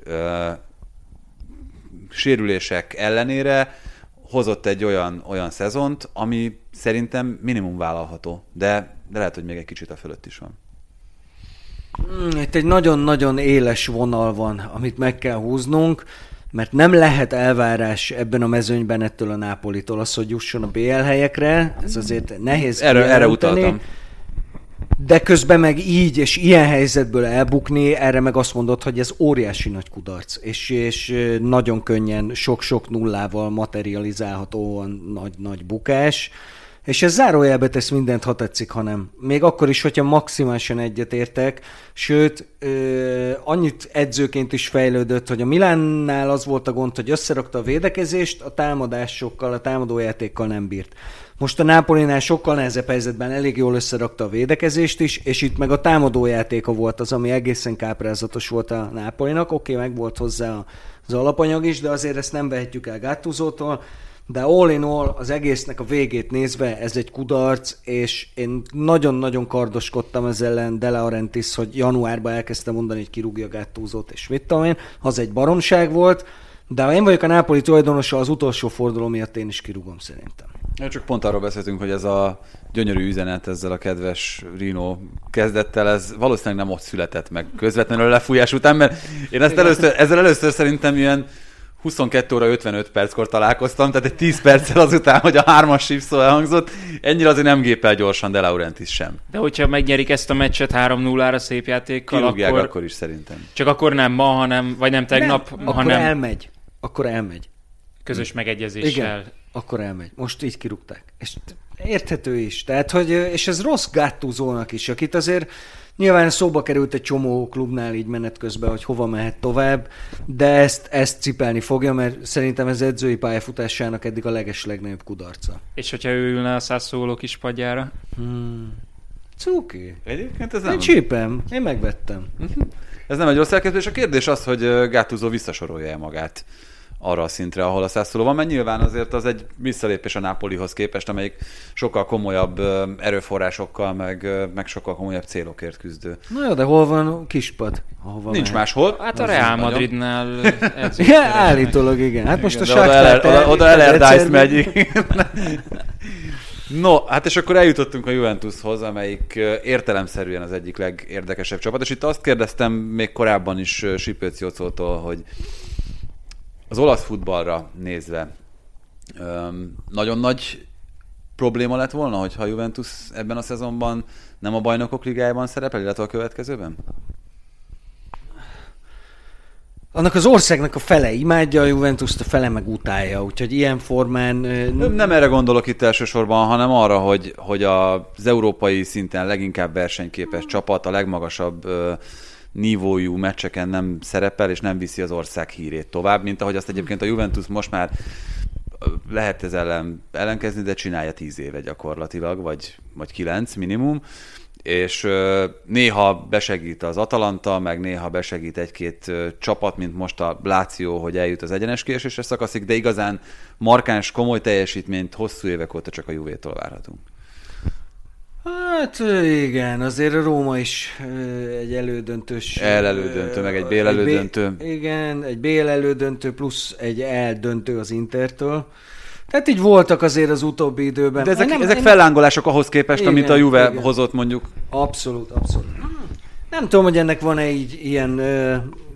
sérülések ellenére hozott egy olyan, olyan szezont, ami szerintem minimum vállalható, de, de lehet, hogy még egy kicsit a fölött is van. Hmm, Itt egy nagyon-nagyon éles vonal van, amit meg kell húznunk, mert nem lehet elvárás ebben a mezőnyben ettől a Nápolitól az, hogy jusson a BL helyekre, ez azért nehéz Erre, erre utaltam. De közben meg így és ilyen helyzetből elbukni, erre meg azt mondod, hogy ez óriási nagy kudarc, és, és nagyon könnyen sok-sok nullával materializálhatóan nagy-nagy bukás, és ez zárójelbe tesz mindent, ha tetszik, ha nem. Még akkor is, hogyha maximálisan egyetértek, sőt, ö, annyit edzőként is fejlődött, hogy a Milánnál az volt a gond, hogy összerakta a védekezést, a támadásokkal, a támadójátékkal nem bírt. Most a Nápolinál sokkal nehezebb helyzetben elég jól összerakta a védekezést is, és itt meg a támadójátéka volt az, ami egészen káprázatos volt a Nápolinak. Oké, okay, meg volt hozzá az alapanyag is, de azért ezt nem vehetjük el Gáttuzótól. De all in all, az egésznek a végét nézve ez egy kudarc, és én nagyon-nagyon kardoskodtam ezzel ellen De Laurentiis, hogy januárban elkezdte mondani, hogy kirúgja Gáttúzót, és mit tudom én, az egy baromság volt, de ha én vagyok a Nápoli tulajdonosa, az utolsó forduló miatt én is kirúgom szerintem. Ja, csak pont arról beszéltünk, hogy ez a gyönyörű üzenet ezzel a kedves Rino kezdettel, ez valószínűleg nem ott született meg közvetlenül a lefújás után, mert én ezt először, ezzel először szerintem ilyen 22 óra 55 perckor találkoztam, tehát egy 10 perccel azután, hogy a hármas síp szó elhangzott, ennyire azért nem gépel gyorsan De Laurentiis sem. De hogyha megnyerik ezt a meccset 3-0-ra szép játékkal, Kirúgják akkor, akkor... akkor is szerintem. csak akkor nem ma, hanem, vagy nem tegnap, nem, akkor hanem elmegy. Akkor elmegy. Közös megegyezéssel. Igen, akkor elmegy. Most így kirúgták. És érthető is. Tehát, hogy, és ez rossz gáttúzónak is, akit azért nyilván szóba került egy csomó klubnál így menet közben, hogy hova mehet tovább, de ezt, ezt cipelni fogja, mert szerintem ez edzői pályafutásának eddig a leges legnagyobb kudarca. És hogyha ő ülne a százszóló kis padjára, Hmm. Cuki. Egyébként ez Én nem, csípem, én megvettem. ez nem egy rossz elképzelés. A kérdés az, hogy Gattuso visszasorolja magát arra a szintre, ahol a Sassuolo van, mert nyilván azért az egy visszalépés a Napolihoz képest, amelyik sokkal komolyabb erőforrásokkal, meg, meg sokkal komolyabb célokért küzdő. Na jó, de hol van a kispad? Ahova Nincs mehet? máshol. hát a Real. Madridnál Ja, állítólag igen. Hát most Igen, a de oda oda, megy. No, hát és akkor eljutottunk a Juventushoz, amelyik értelemszerűen az egyik legérdekesebb csapat, és itt azt kérdeztem még korábban is Sipőc Jocótól, hogy az olasz futballra nézve nagyon nagy probléma lett volna, hogyha a Juventus ebben a szezonban nem a bajnokok ligájában szerepel, illetve a következőben? annak az országnak a fele imádja a juventus a fele meg utálja, úgyhogy ilyen formán... Nem, nem erre gondolok itt elsősorban, hanem arra, hogy, hogy az európai szinten leginkább versenyképes csapat a legmagasabb nívójú meccseken nem szerepel, és nem viszi az ország hírét tovább, mint ahogy azt egyébként a Juventus most már lehet ez ellen ellenkezni, de csinálja tíz éve gyakorlatilag, vagy, vagy kilenc minimum és néha besegít az Atalanta, meg néha besegít egy-két csapat, mint most a Láció, hogy eljut az egyenes kiesésre szakaszik, de igazán markáns, komoly teljesítményt hosszú évek óta csak a Juvétól várhatunk. Hát igen, azért a Róma is egy elődöntős... El elődöntő, meg egy bél elődöntő. igen, egy bél elődöntő plusz egy eldöntő az Intertől. Tehát így voltak azért az utóbbi időben. De ezek, nem, ezek fellángolások ahhoz képest, igen, amit a Juve igen. hozott mondjuk. Abszolút, abszolút. Nem tudom, hogy ennek van-e így ilyen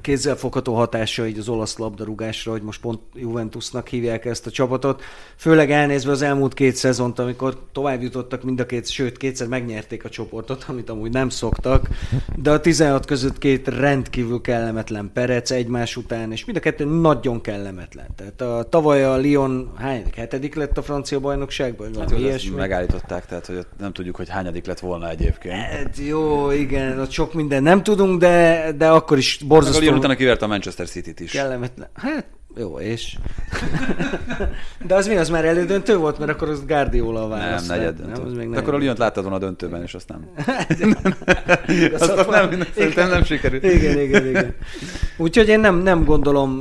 kézzelfogható hatása így az olasz labdarúgásra, hogy most pont Juventusnak hívják ezt a csapatot. Főleg elnézve az elmúlt két szezont, amikor tovább jutottak mind a két, sőt kétszer megnyerték a csoportot, amit amúgy nem szoktak, de a 16 között két rendkívül kellemetlen perec egymás után, és mind a kettő nagyon kellemetlen. Tehát a, tavaly a Lyon hány, hetedik lett a francia bajnokságban? Hát, ilyesmi. Megállították, tehát hogy nem tudjuk, hogy hányadik lett volna egyébként. Hát, jó, igen, ott sok minden nem tudunk, de, de akkor is borzasztó utána kiverte a Manchester City-t is. Kellemetlen. Hát, jó, és? De az mi, az már elődöntő volt, mert akkor az Guardiola választ. Nem, negyed döntő. Nem, még akkor a Lyon-t láttad volna a döntőben, és azt nem. azt, azt nem, szerintem nem sikerült. Igen, igen, igen. Úgyhogy én nem, nem gondolom,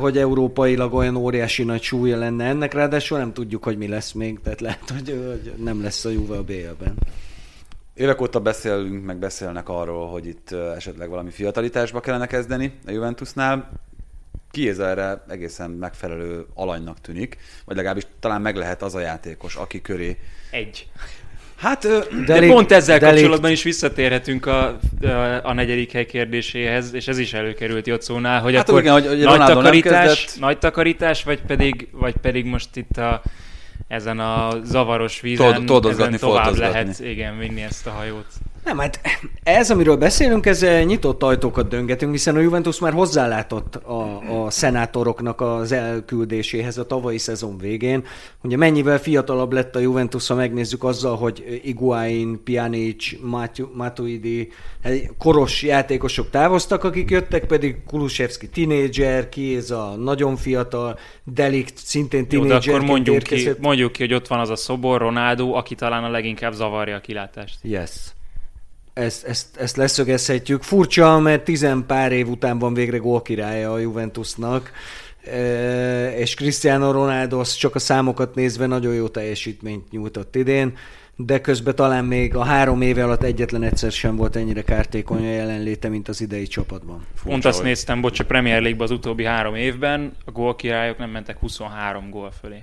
hogy európailag olyan óriási nagy súlya lenne ennek, ráadásul nem tudjuk, hogy mi lesz még, tehát lehet, hogy, hogy nem lesz a Juve a BL-ben. Évek óta beszélünk, meg beszélnek arról, hogy itt esetleg valami fiatalitásba kellene kezdeni a Juventusnál. Kiéza erre egészen megfelelő alanynak tűnik, vagy legalábbis talán meg lehet az a játékos, aki köré... Egy. Hát, de, de pont ezzel de kapcsolatban is visszatérhetünk a, a, a negyedik hely kérdéséhez, és ez is előkerült Jocónál, hogy hát akkor igen, hogy, hogy nagy, takarítás, nagy takarítás, vagy pedig, vagy pedig most itt a ezen a zavaros vízen Tod, ezen tovább lehet igen, vinni ezt a hajót. Nem, hát ez, amiről beszélünk, ez eh, nyitott ajtókat döngetünk, hiszen a Juventus már hozzálátott a, a szenátoroknak az elküldéséhez a tavalyi szezon végén. Ugye mennyivel fiatalabb lett a Juventus, ha megnézzük azzal, hogy Iguain, Pjanic, Matuidi, koros játékosok távoztak, akik jöttek, pedig Kulusevski tinédzser, Kieza nagyon fiatal, Delikt szintén tinédzser. Jó, de akkor mondjuk ki, mondjuk ki, hogy ott van az a szobor, Ronaldo, aki talán a leginkább zavarja a kilátást. Yes ezt, ezt, ezt leszögezhetjük. Furcsa, mert tizen pár év után van végre gólkirálya a Juventusnak, és Cristiano Ronaldo csak a számokat nézve nagyon jó teljesítményt nyújtott idén, de közben talán még a három éve alatt egyetlen egyszer sem volt ennyire kártékony a jelenléte, mint az idei csapatban. Furcsa, Pont azt hogy... néztem, bocs, a Premier league az utóbbi három évben a gólkirályok nem mentek 23 gól fölé.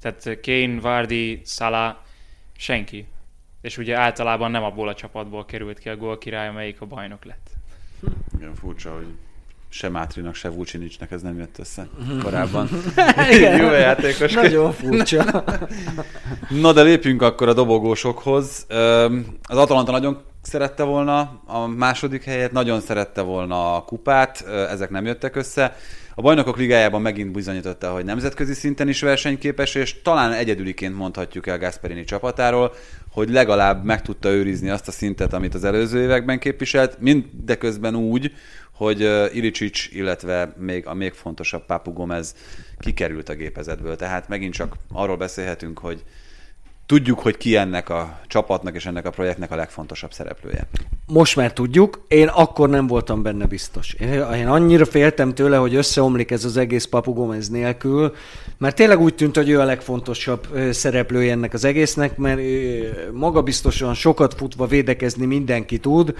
Tehát Kane, Vardy, Salah, senki és ugye általában nem abból a csapatból került ki a gól király, amelyik a bajnok lett. Igen, furcsa, hogy se Mátrinak, se Vucinicsnek ez nem jött össze korábban. Igen, Jó játékos. Nagyon furcsa. Na de lépjünk akkor a dobogósokhoz. Az Atalanta nagyon szerette volna a második helyet, nagyon szerette volna a kupát, ezek nem jöttek össze. A bajnokok ligájában megint bizonyította, hogy nemzetközi szinten is versenyképes, és talán egyedüliként mondhatjuk el Gasperini csapatáról, hogy legalább meg tudta őrizni azt a szintet, amit az előző években képviselt, mindeközben úgy, hogy Ilicic, illetve még a még fontosabb Papu Gomez kikerült a gépezetből. Tehát megint csak arról beszélhetünk, hogy tudjuk, hogy ki ennek a csapatnak és ennek a projektnek a legfontosabb szereplője. Most már tudjuk, én akkor nem voltam benne biztos. Én annyira féltem tőle, hogy összeomlik ez az egész Papu Gomez nélkül, mert tényleg úgy tűnt, hogy ő a legfontosabb szereplője ennek az egésznek, mert magabiztosan sokat futva védekezni mindenki tud,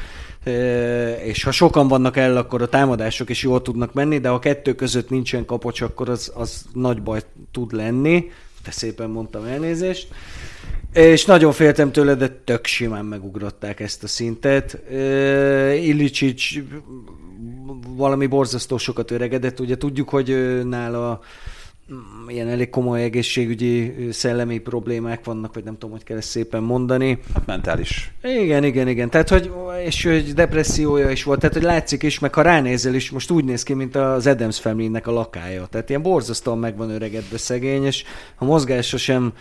és ha sokan vannak el, akkor a támadások is jól tudnak menni, de ha kettő között nincsen kapocs, akkor az, az nagy baj tud lenni. De szépen mondtam elnézést. És nagyon féltem tőle, de tök simán megugrották ezt a szintet. Illicsics valami borzasztó sokat öregedett. Ugye tudjuk, hogy nála ilyen elég komoly egészségügyi szellemi problémák vannak, vagy nem tudom, hogy kell ezt szépen mondani. Hát mentális. Igen, igen, igen. Tehát, hogy, és hogy depressziója is volt, tehát, hogy látszik is, meg ha ránézel is, most úgy néz ki, mint az Adams family a lakája. Tehát ilyen borzasztóan meg van öregedve szegény, és a mozgása sem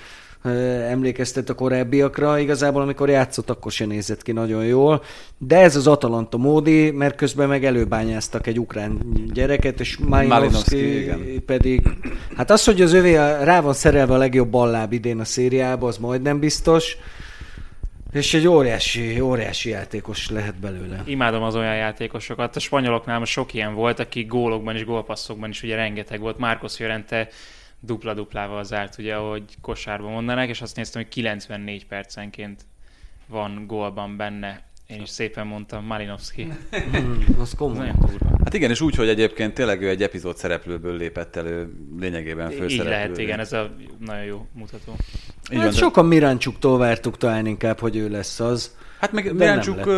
emlékeztet a korábbiakra. Igazából, amikor játszott, akkor se nézett ki nagyon jól. De ez az Atalanta módi, mert közben meg előbányáztak egy ukrán gyereket, és Malinowski pedig... Hát az, hogy az övé rá van szerelve a legjobb balláb idén a szériába, az majdnem biztos. És egy óriási, óriási játékos lehet belőle. Imádom az olyan játékosokat. A spanyoloknál most sok ilyen volt, aki gólokban és gólpasszokban is ugye rengeteg volt. Márkos Jörente dupla-duplával zárt, ugye, ahogy kosárban mondanák, és azt néztem, hogy 94 percenként van gólban benne. Én is szépen mondtam, Malinowski. Hmm, az komoly. Hát igen, és úgy, hogy egyébként tényleg ő egy epizód szereplőből lépett elő lényegében főszereplő. Így lehet, igen, ez a nagyon jó mutató. Így hát van, sokan Miráncsuktól vártuk talán inkább, hogy ő lesz az. Hát meg Miráncsuk,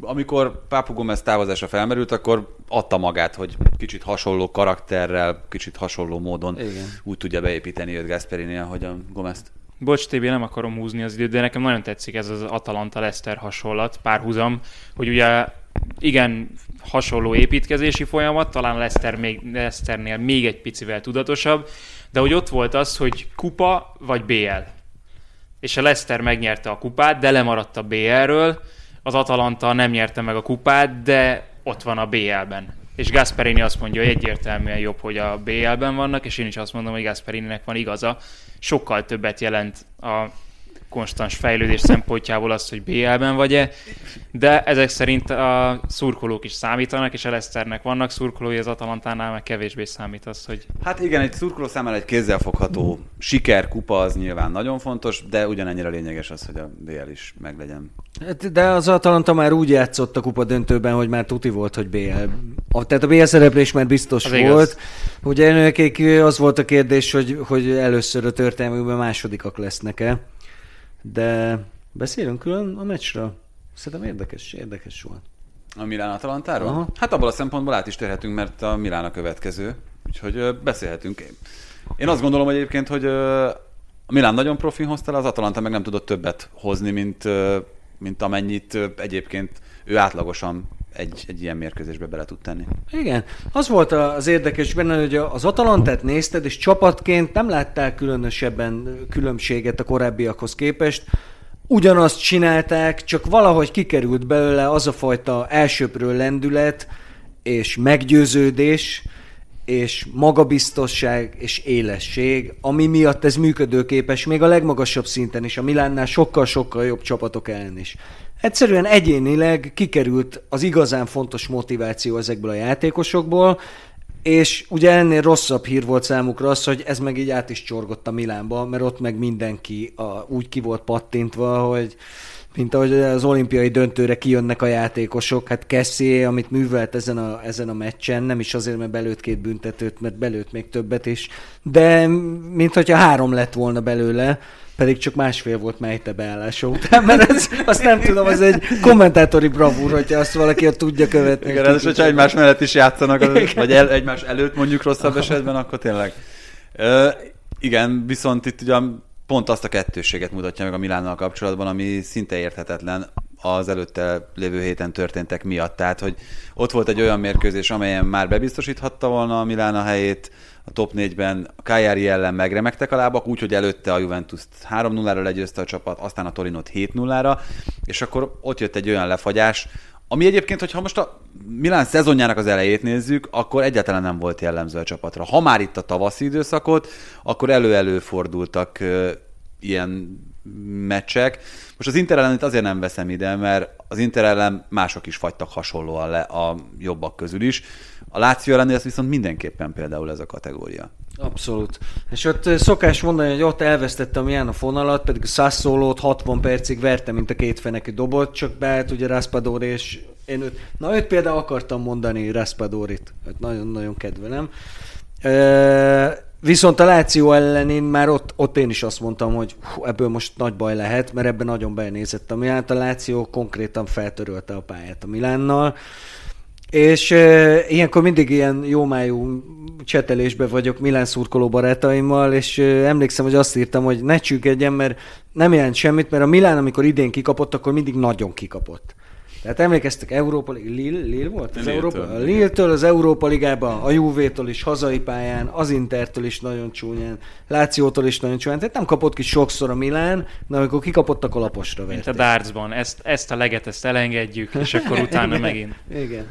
amikor Pápu Gomez távozása felmerült, akkor adta magát, hogy kicsit hasonló karakterrel, kicsit hasonló módon Igen. úgy tudja beépíteni őt Gasperini, ahogy a Gomezt. Bocs, TB, nem akarom húzni az időt, de nekem nagyon tetszik ez az Atalanta-Leszter hasonlat, párhuzam, hogy ugye igen, hasonló építkezési folyamat, talán Leszter még, Leszternél még egy picivel tudatosabb, de hogy ott volt az, hogy kupa vagy BL és a Leicester megnyerte a kupát, de lemaradt a BL-ről, az Atalanta nem nyerte meg a kupát, de ott van a BL-ben. És Gasperini azt mondja, hogy egyértelműen jobb, hogy a BL-ben vannak, és én is azt mondom, hogy Gasperininek van igaza. Sokkal többet jelent a konstans fejlődés szempontjából az, hogy BL-ben vagy-e, de ezek szerint a szurkolók is számítanak, és a Leicesternek vannak szurkolói, az Atalantánál meg kevésbé számít az, hogy... Hát igen, egy szurkoló számára egy kézzelfogható sikerkupa az nyilván nagyon fontos, de ugyanennyire lényeges az, hogy a BL is meglegyen. Hát, de az Atalanta már úgy játszott a kupa döntőben, hogy már tuti volt, hogy BL. A, tehát a BL szereplés már biztos az volt. Igaz. Ugye nekik az volt a kérdés, hogy, hogy először a történelmükben másodikak lesznek-e. De beszélünk külön a meccsről. Szerintem érdekes, érdekes volt. A Milán Atalantáról? Aha. Hát abból a szempontból át is térhetünk, mert a Milán a következő. Úgyhogy beszélhetünk. Én azt gondolom hogy egyébként, hogy a Milán nagyon profin hozta az Atalanta meg nem tudott többet hozni, mint, mint amennyit egyébként ő átlagosan egy, egy ilyen mérkőzésbe bele tud tenni. Igen. Az volt az érdekes benne, hogy az Atalantát nézted, és csapatként nem láttál különösebben különbséget a korábbiakhoz képest. Ugyanazt csinálták, csak valahogy kikerült belőle az a fajta elsőpről lendület és meggyőződés, és magabiztosság és élesség, ami miatt ez működőképes még a legmagasabb szinten is, a Milánnál sokkal-sokkal jobb csapatok ellen is. Egyszerűen egyénileg kikerült az igazán fontos motiváció ezekből a játékosokból, és ugye ennél rosszabb hír volt számukra az, hogy ez meg így át is csorgott a Milánba, mert ott meg mindenki a, úgy ki volt pattintva, hogy mint ahogy az olimpiai döntőre kijönnek a játékosok, hát Kessie, amit művelt ezen a, ezen a meccsen, nem is azért, mert belőtt két büntetőt, mert belőtt még többet is, de mint hogyha három lett volna belőle, pedig csak másfél volt Mejte beállása után, mert ez, azt nem tudom, az egy kommentátori bravúr, hogyha azt valaki ott tudja követni. Igen, ez, hogyha egymás mellett is játszanak, az, vagy el, egymás előtt mondjuk rosszabb esetben, akkor tényleg. Ö, igen, viszont itt ugye pont azt a kettőséget mutatja meg a Milánnal kapcsolatban, ami szinte érthetetlen az előtte lévő héten történtek miatt. Tehát, hogy ott volt egy olyan mérkőzés, amelyen már bebiztosíthatta volna a Milán a helyét, a top 4-ben a Cagliari ellen megremegtek a lábak, úgyhogy előtte a Juventus 3-0-ra legyőzte a csapat, aztán a Torinot 7-0-ra, és akkor ott jött egy olyan lefagyás, ami egyébként, hogyha most a Milán szezonjának az elejét nézzük, akkor egyáltalán nem volt jellemző a csapatra. Ha már itt a tavaszi időszakot, akkor elő-elő fordultak ilyen meccsek. Most az Inter ellen azért nem veszem ide, mert az Inter ellen mások is fagytak hasonlóan le a jobbak közül is. A Láció ellen ez viszont mindenképpen például ez a kategória. Abszolút. És ott szokás mondani, hogy ott elvesztettem ilyen a fonalat, pedig a Sassolót 60 percig verte, mint a két feneki dobot, csak beállt ugye Raspadori, és én őt, na őt például akartam mondani Raspadorit, nagyon-nagyon kedvelem. Viszont a Láció ellen én már ott, ott én is azt mondtam, hogy hú, ebből most nagy baj lehet, mert ebben nagyon benézett a Milán. A Láció konkrétan feltörölte a pályát a Milánnal. És e, ilyenkor mindig ilyen jómájú csetelésbe vagyok Milán szurkoló barátaimmal, és e, emlékszem, hogy azt írtam, hogy ne csüggedjen, mert nem jelent semmit, mert a Milán, amikor idén kikapott, akkor mindig nagyon kikapott. Tehát emlékeztek, Európa Lille, Lille volt? Az Európa, a Lille-től az Európa Ligába, a Juvétól is hazai pályán, az Intertől is nagyon csúnyán, Lációtól is nagyon csúnyán. Tehát nem kapott ki sokszor a Milán, de amikor kikapott, akkor laposra verték. Mint a dartsban, ezt, ezt a leget, ezt elengedjük, és akkor utána Igen. megint. Igen.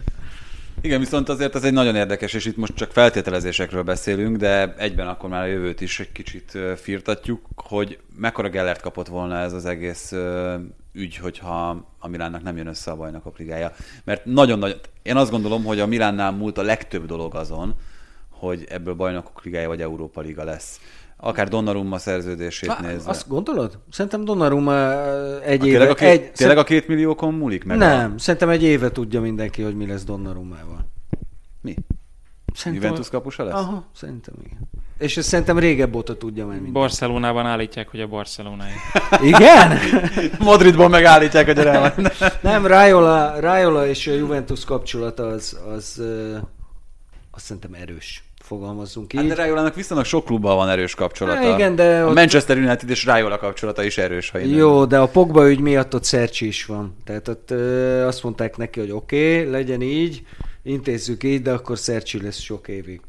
Igen, viszont azért ez egy nagyon érdekes, és itt most csak feltételezésekről beszélünk, de egyben akkor már a jövőt is egy kicsit firtatjuk, hogy mekkora Gellert kapott volna ez az egész ügy, hogyha a Milánnak nem jön össze a bajnokok ligája. Mert nagyon-nagyon, én azt gondolom, hogy a Milánnál múlt a legtöbb dolog azon, hogy ebből bajnokok ligája vagy Európa liga lesz. Akár Donnarumma szerződését Há, nézve. Azt gondolod? Szerintem Donnarumma egy éve... Tényleg a, két, egy, tényleg a két milliókon múlik meg? Nem, a... szerintem egy éve tudja mindenki, hogy mi lesz Donnarummával. Mi? Szerintem Juventus kapusa lesz? Aha, szerintem igen. És ezt szerintem régebb óta tudja már minden. Barcelonában állítják, hogy a Barcelonai. Igen? Madridban megállítják a Real. Nem, Raiola, Raiola és a Juventus kapcsolata az, az, az, az szerintem erős fogalmazzunk így. Hát de Raiolának viszonylag sok klubban van erős kapcsolata. Há, igen, de a ott... Manchester United és Raiola kapcsolata is erős, ha Jó, de a Pogba ügy miatt ott Szercsi is van. Tehát ott ö, azt mondták neki, hogy oké, okay, legyen így, intézzük így, de akkor Szercsi lesz sok évig.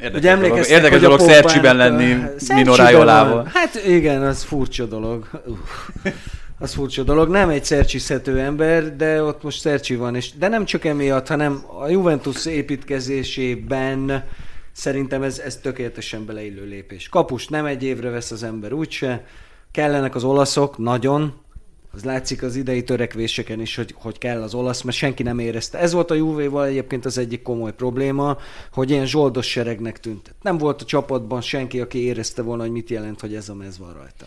Érdekes dolog, érdekes dolog Szercsiben lenni Mino Raiolával. Hát igen, az furcsa dolog. az furcsa dolog. Nem egy szercsiszhető ember, de ott most Szercsi van. És, de nem csak emiatt, hanem a Juventus építkezésében szerintem ez, ez tökéletesen beleillő lépés. Kapust nem egy évre vesz az ember úgyse. Kellenek az olaszok, nagyon. Az látszik az idei törekvéseken is, hogy, hogy kell az olasz, mert senki nem érezte. Ez volt a Juvéval egyébként az egyik komoly probléma, hogy ilyen zsoldos seregnek tűnt. Nem volt a csapatban senki, aki érezte volna, hogy mit jelent, hogy ez a mez van rajta.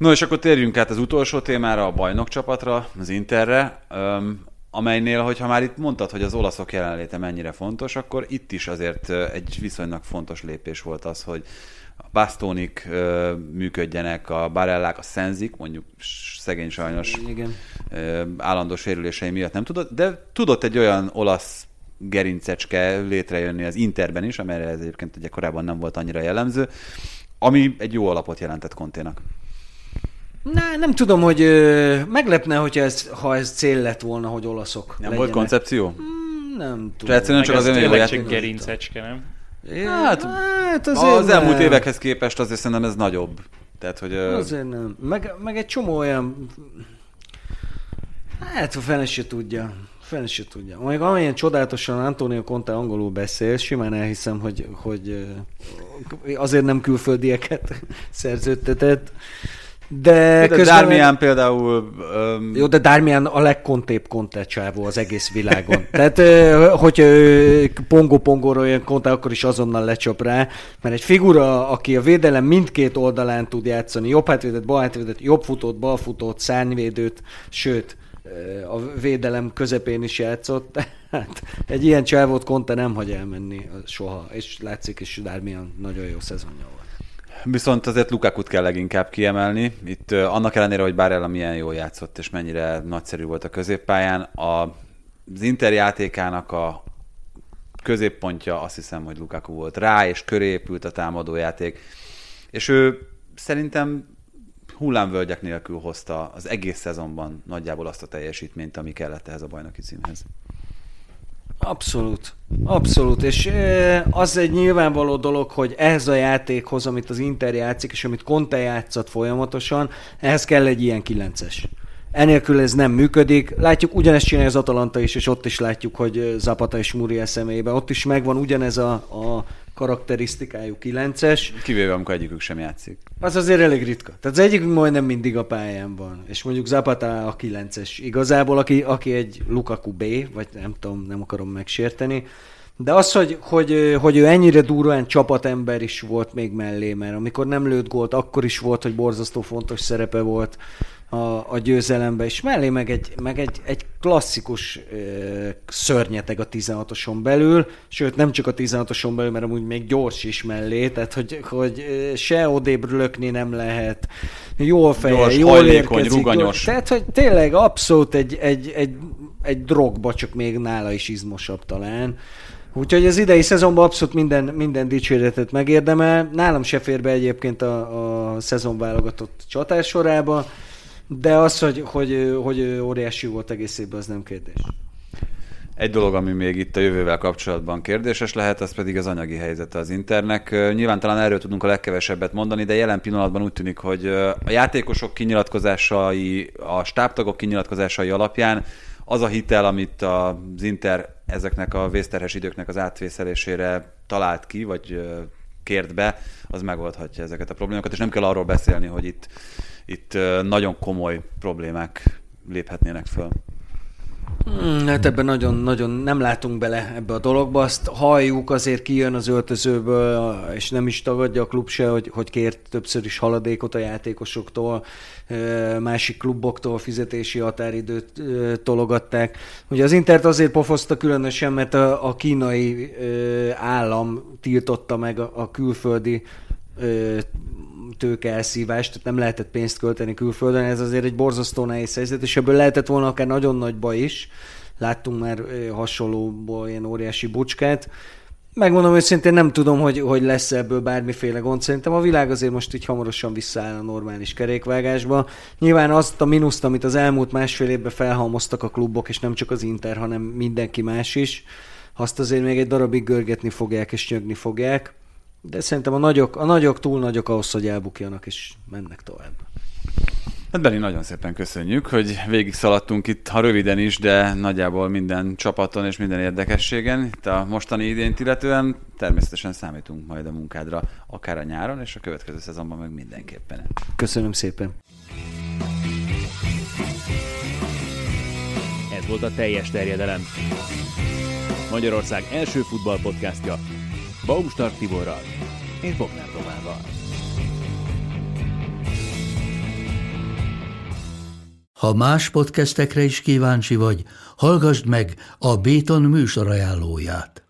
No, és akkor térjünk át az utolsó témára, a bajnok csapatra, az Interre, um, amelynél, hogyha már itt mondtad, hogy az olaszok jelenléte mennyire fontos, akkor itt is azért egy viszonylag fontos lépés volt az, hogy a Bastonik uh, működjenek, a Barellák, a Szenzik, mondjuk szegény sajnos Igen. Uh, állandó sérülései miatt nem tudott, de tudott egy olyan olasz gerincecske létrejönni az Interben is, amelyre ez egyébként ugye korábban nem volt annyira jellemző, ami egy jó alapot jelentett Konténak. Na, nem tudom, hogy ö, meglepne, hogy ez, ha ez cél lett volna, hogy olaszok Nem legyenek. volt koncepció? Mm, nem tudom. egyszerűen csak azért jó játék. gerincecske, nem? Hát, hát azért az nem. elmúlt évekhez képest azért szerintem ez nagyobb. Tehát, hogy, azért nem. Meg, meg egy csomó olyan... Hát, a fene se tudja. Fene se tudja. Mondjuk amilyen csodálatosan Antonio Conte angolul beszél, simán elhiszem, hogy, hogy azért nem külföldieket szerződtetett. De, de közben... Darmian például... Um... Jó, de Darmian a legkontébb kontecsávó az egész világon. Tehát, hogyha pongó-pongóról jön konta, akkor is azonnal lecsap rá, mert egy figura, aki a védelem mindkét oldalán tud játszani, jobb hátvédet, bal hátvédet, jobb futót, bal futót, szárnyvédőt, sőt, a védelem közepén is játszott, tehát egy ilyen csávót Conte nem hagy elmenni soha, és látszik, és Darmian nagyon jó szezonja volt. Viszont azért Lukakut kell leginkább kiemelni. Itt annak ellenére, hogy Barella milyen jól játszott, és mennyire nagyszerű volt a középpályán, a, az Inter játékának a középpontja azt hiszem, hogy Lukaku volt rá, és köré épült a támadójáték. És ő szerintem hullámvölgyek nélkül hozta az egész szezonban nagyjából azt a teljesítményt, ami kellett ehhez a bajnoki címhez. Abszolút. Abszolút, és az egy nyilvánvaló dolog, hogy ehhez a játékhoz, amit az Inter játszik, és amit Conte játszott folyamatosan, ehhez kell egy ilyen kilences. Enélkül ez nem működik. Látjuk, ugyanezt csinálja az Atalanta is, és ott is látjuk, hogy Zapata és Muriel személyében. Ott is megvan ugyanez a, a karakterisztikájú 9-es. Kivéve, amikor egyikük sem játszik. Az azért elég ritka. Tehát az egyikük majdnem mindig a pályán van. És mondjuk Zapata a 9-es igazából, aki, aki egy Lukaku B, vagy nem tudom, nem akarom megsérteni, De az, hogy, hogy, hogy ő ennyire durván csapatember is volt még mellé, mert amikor nem lőtt gólt, akkor is volt, hogy borzasztó fontos szerepe volt a, a győzelembe, és mellé meg egy, meg egy, egy klasszikus ö, szörnyeteg a 16-oson belül, sőt nem csak a 16-oson belül, mert amúgy még gyors is mellé, tehát hogy, hogy se odébb lökni nem lehet, jól feje, gyors, jól hajlékony, érkezik, ruganyos. tehát hogy tényleg abszolút egy, egy, egy, egy drogba, csak még nála is izmosabb talán. Úgyhogy az idei szezonban abszolút minden, minden dicséretet megérdemel. Nálam se fér be egyébként a, a szezon válogatott csatás sorába, de az, hogy, hogy, hogy óriási volt egész évben, az nem kérdés. Egy dolog, ami még itt a jövővel kapcsolatban kérdéses lehet, az pedig az anyagi helyzete az Internek. Nyilván talán erről tudunk a legkevesebbet mondani, de jelen pillanatban úgy tűnik, hogy a játékosok kinyilatkozásai, a stábtagok kinyilatkozásai alapján az a hitel, amit az Inter ezeknek a vészterhes időknek az átvészelésére talált ki, vagy kért be, az megoldhatja ezeket a problémákat, és nem kell arról beszélni, hogy itt, itt nagyon komoly problémák léphetnének föl. Hmm, hát ebben nagyon-nagyon nem látunk bele ebbe a dologba. Azt halljuk, azért kijön az öltözőből, és nem is tagadja a klub se, hogy, hogy kért többször is haladékot a játékosoktól, másik kluboktól fizetési határidőt tologatták. Ugye az Intert azért pofozta különösen, mert a, a kínai állam tiltotta meg a, a külföldi tőkeelszívást, tehát nem lehetett pénzt költeni külföldön, ez azért egy borzasztó nehéz helyzet, és ebből lehetett volna akár nagyon nagy baj is. Láttunk már hasonlóból ilyen óriási bucskát. Megmondom őszintén, nem tudom, hogy, hogy lesz ebből bármiféle gond. Szerintem a világ azért most így hamarosan visszaáll a normális kerékvágásba. Nyilván azt a minuszt, amit az elmúlt másfél évben felhalmoztak a klubok, és nem csak az Inter, hanem mindenki más is, azt azért még egy darabig görgetni fogják és nyögni fogják. De szerintem a nagyok, a nagyok túl nagyok ahhoz, hogy elbukjanak és mennek tovább. Hát Beni, nagyon szépen köszönjük, hogy végig szaladtunk itt, ha röviden is, de nagyjából minden csapaton és minden érdekességen. Itt a mostani idént illetően természetesen számítunk majd a munkádra, akár a nyáron, és a következő szezonban meg mindenképpen. Köszönöm szépen. Ez volt a teljes terjedelem. Magyarország első futballpodcastja Baumstark Tiborral és Bognár Domával. Ha más podcastekre is kíváncsi vagy, hallgassd meg a Béton műsor ajánlóját.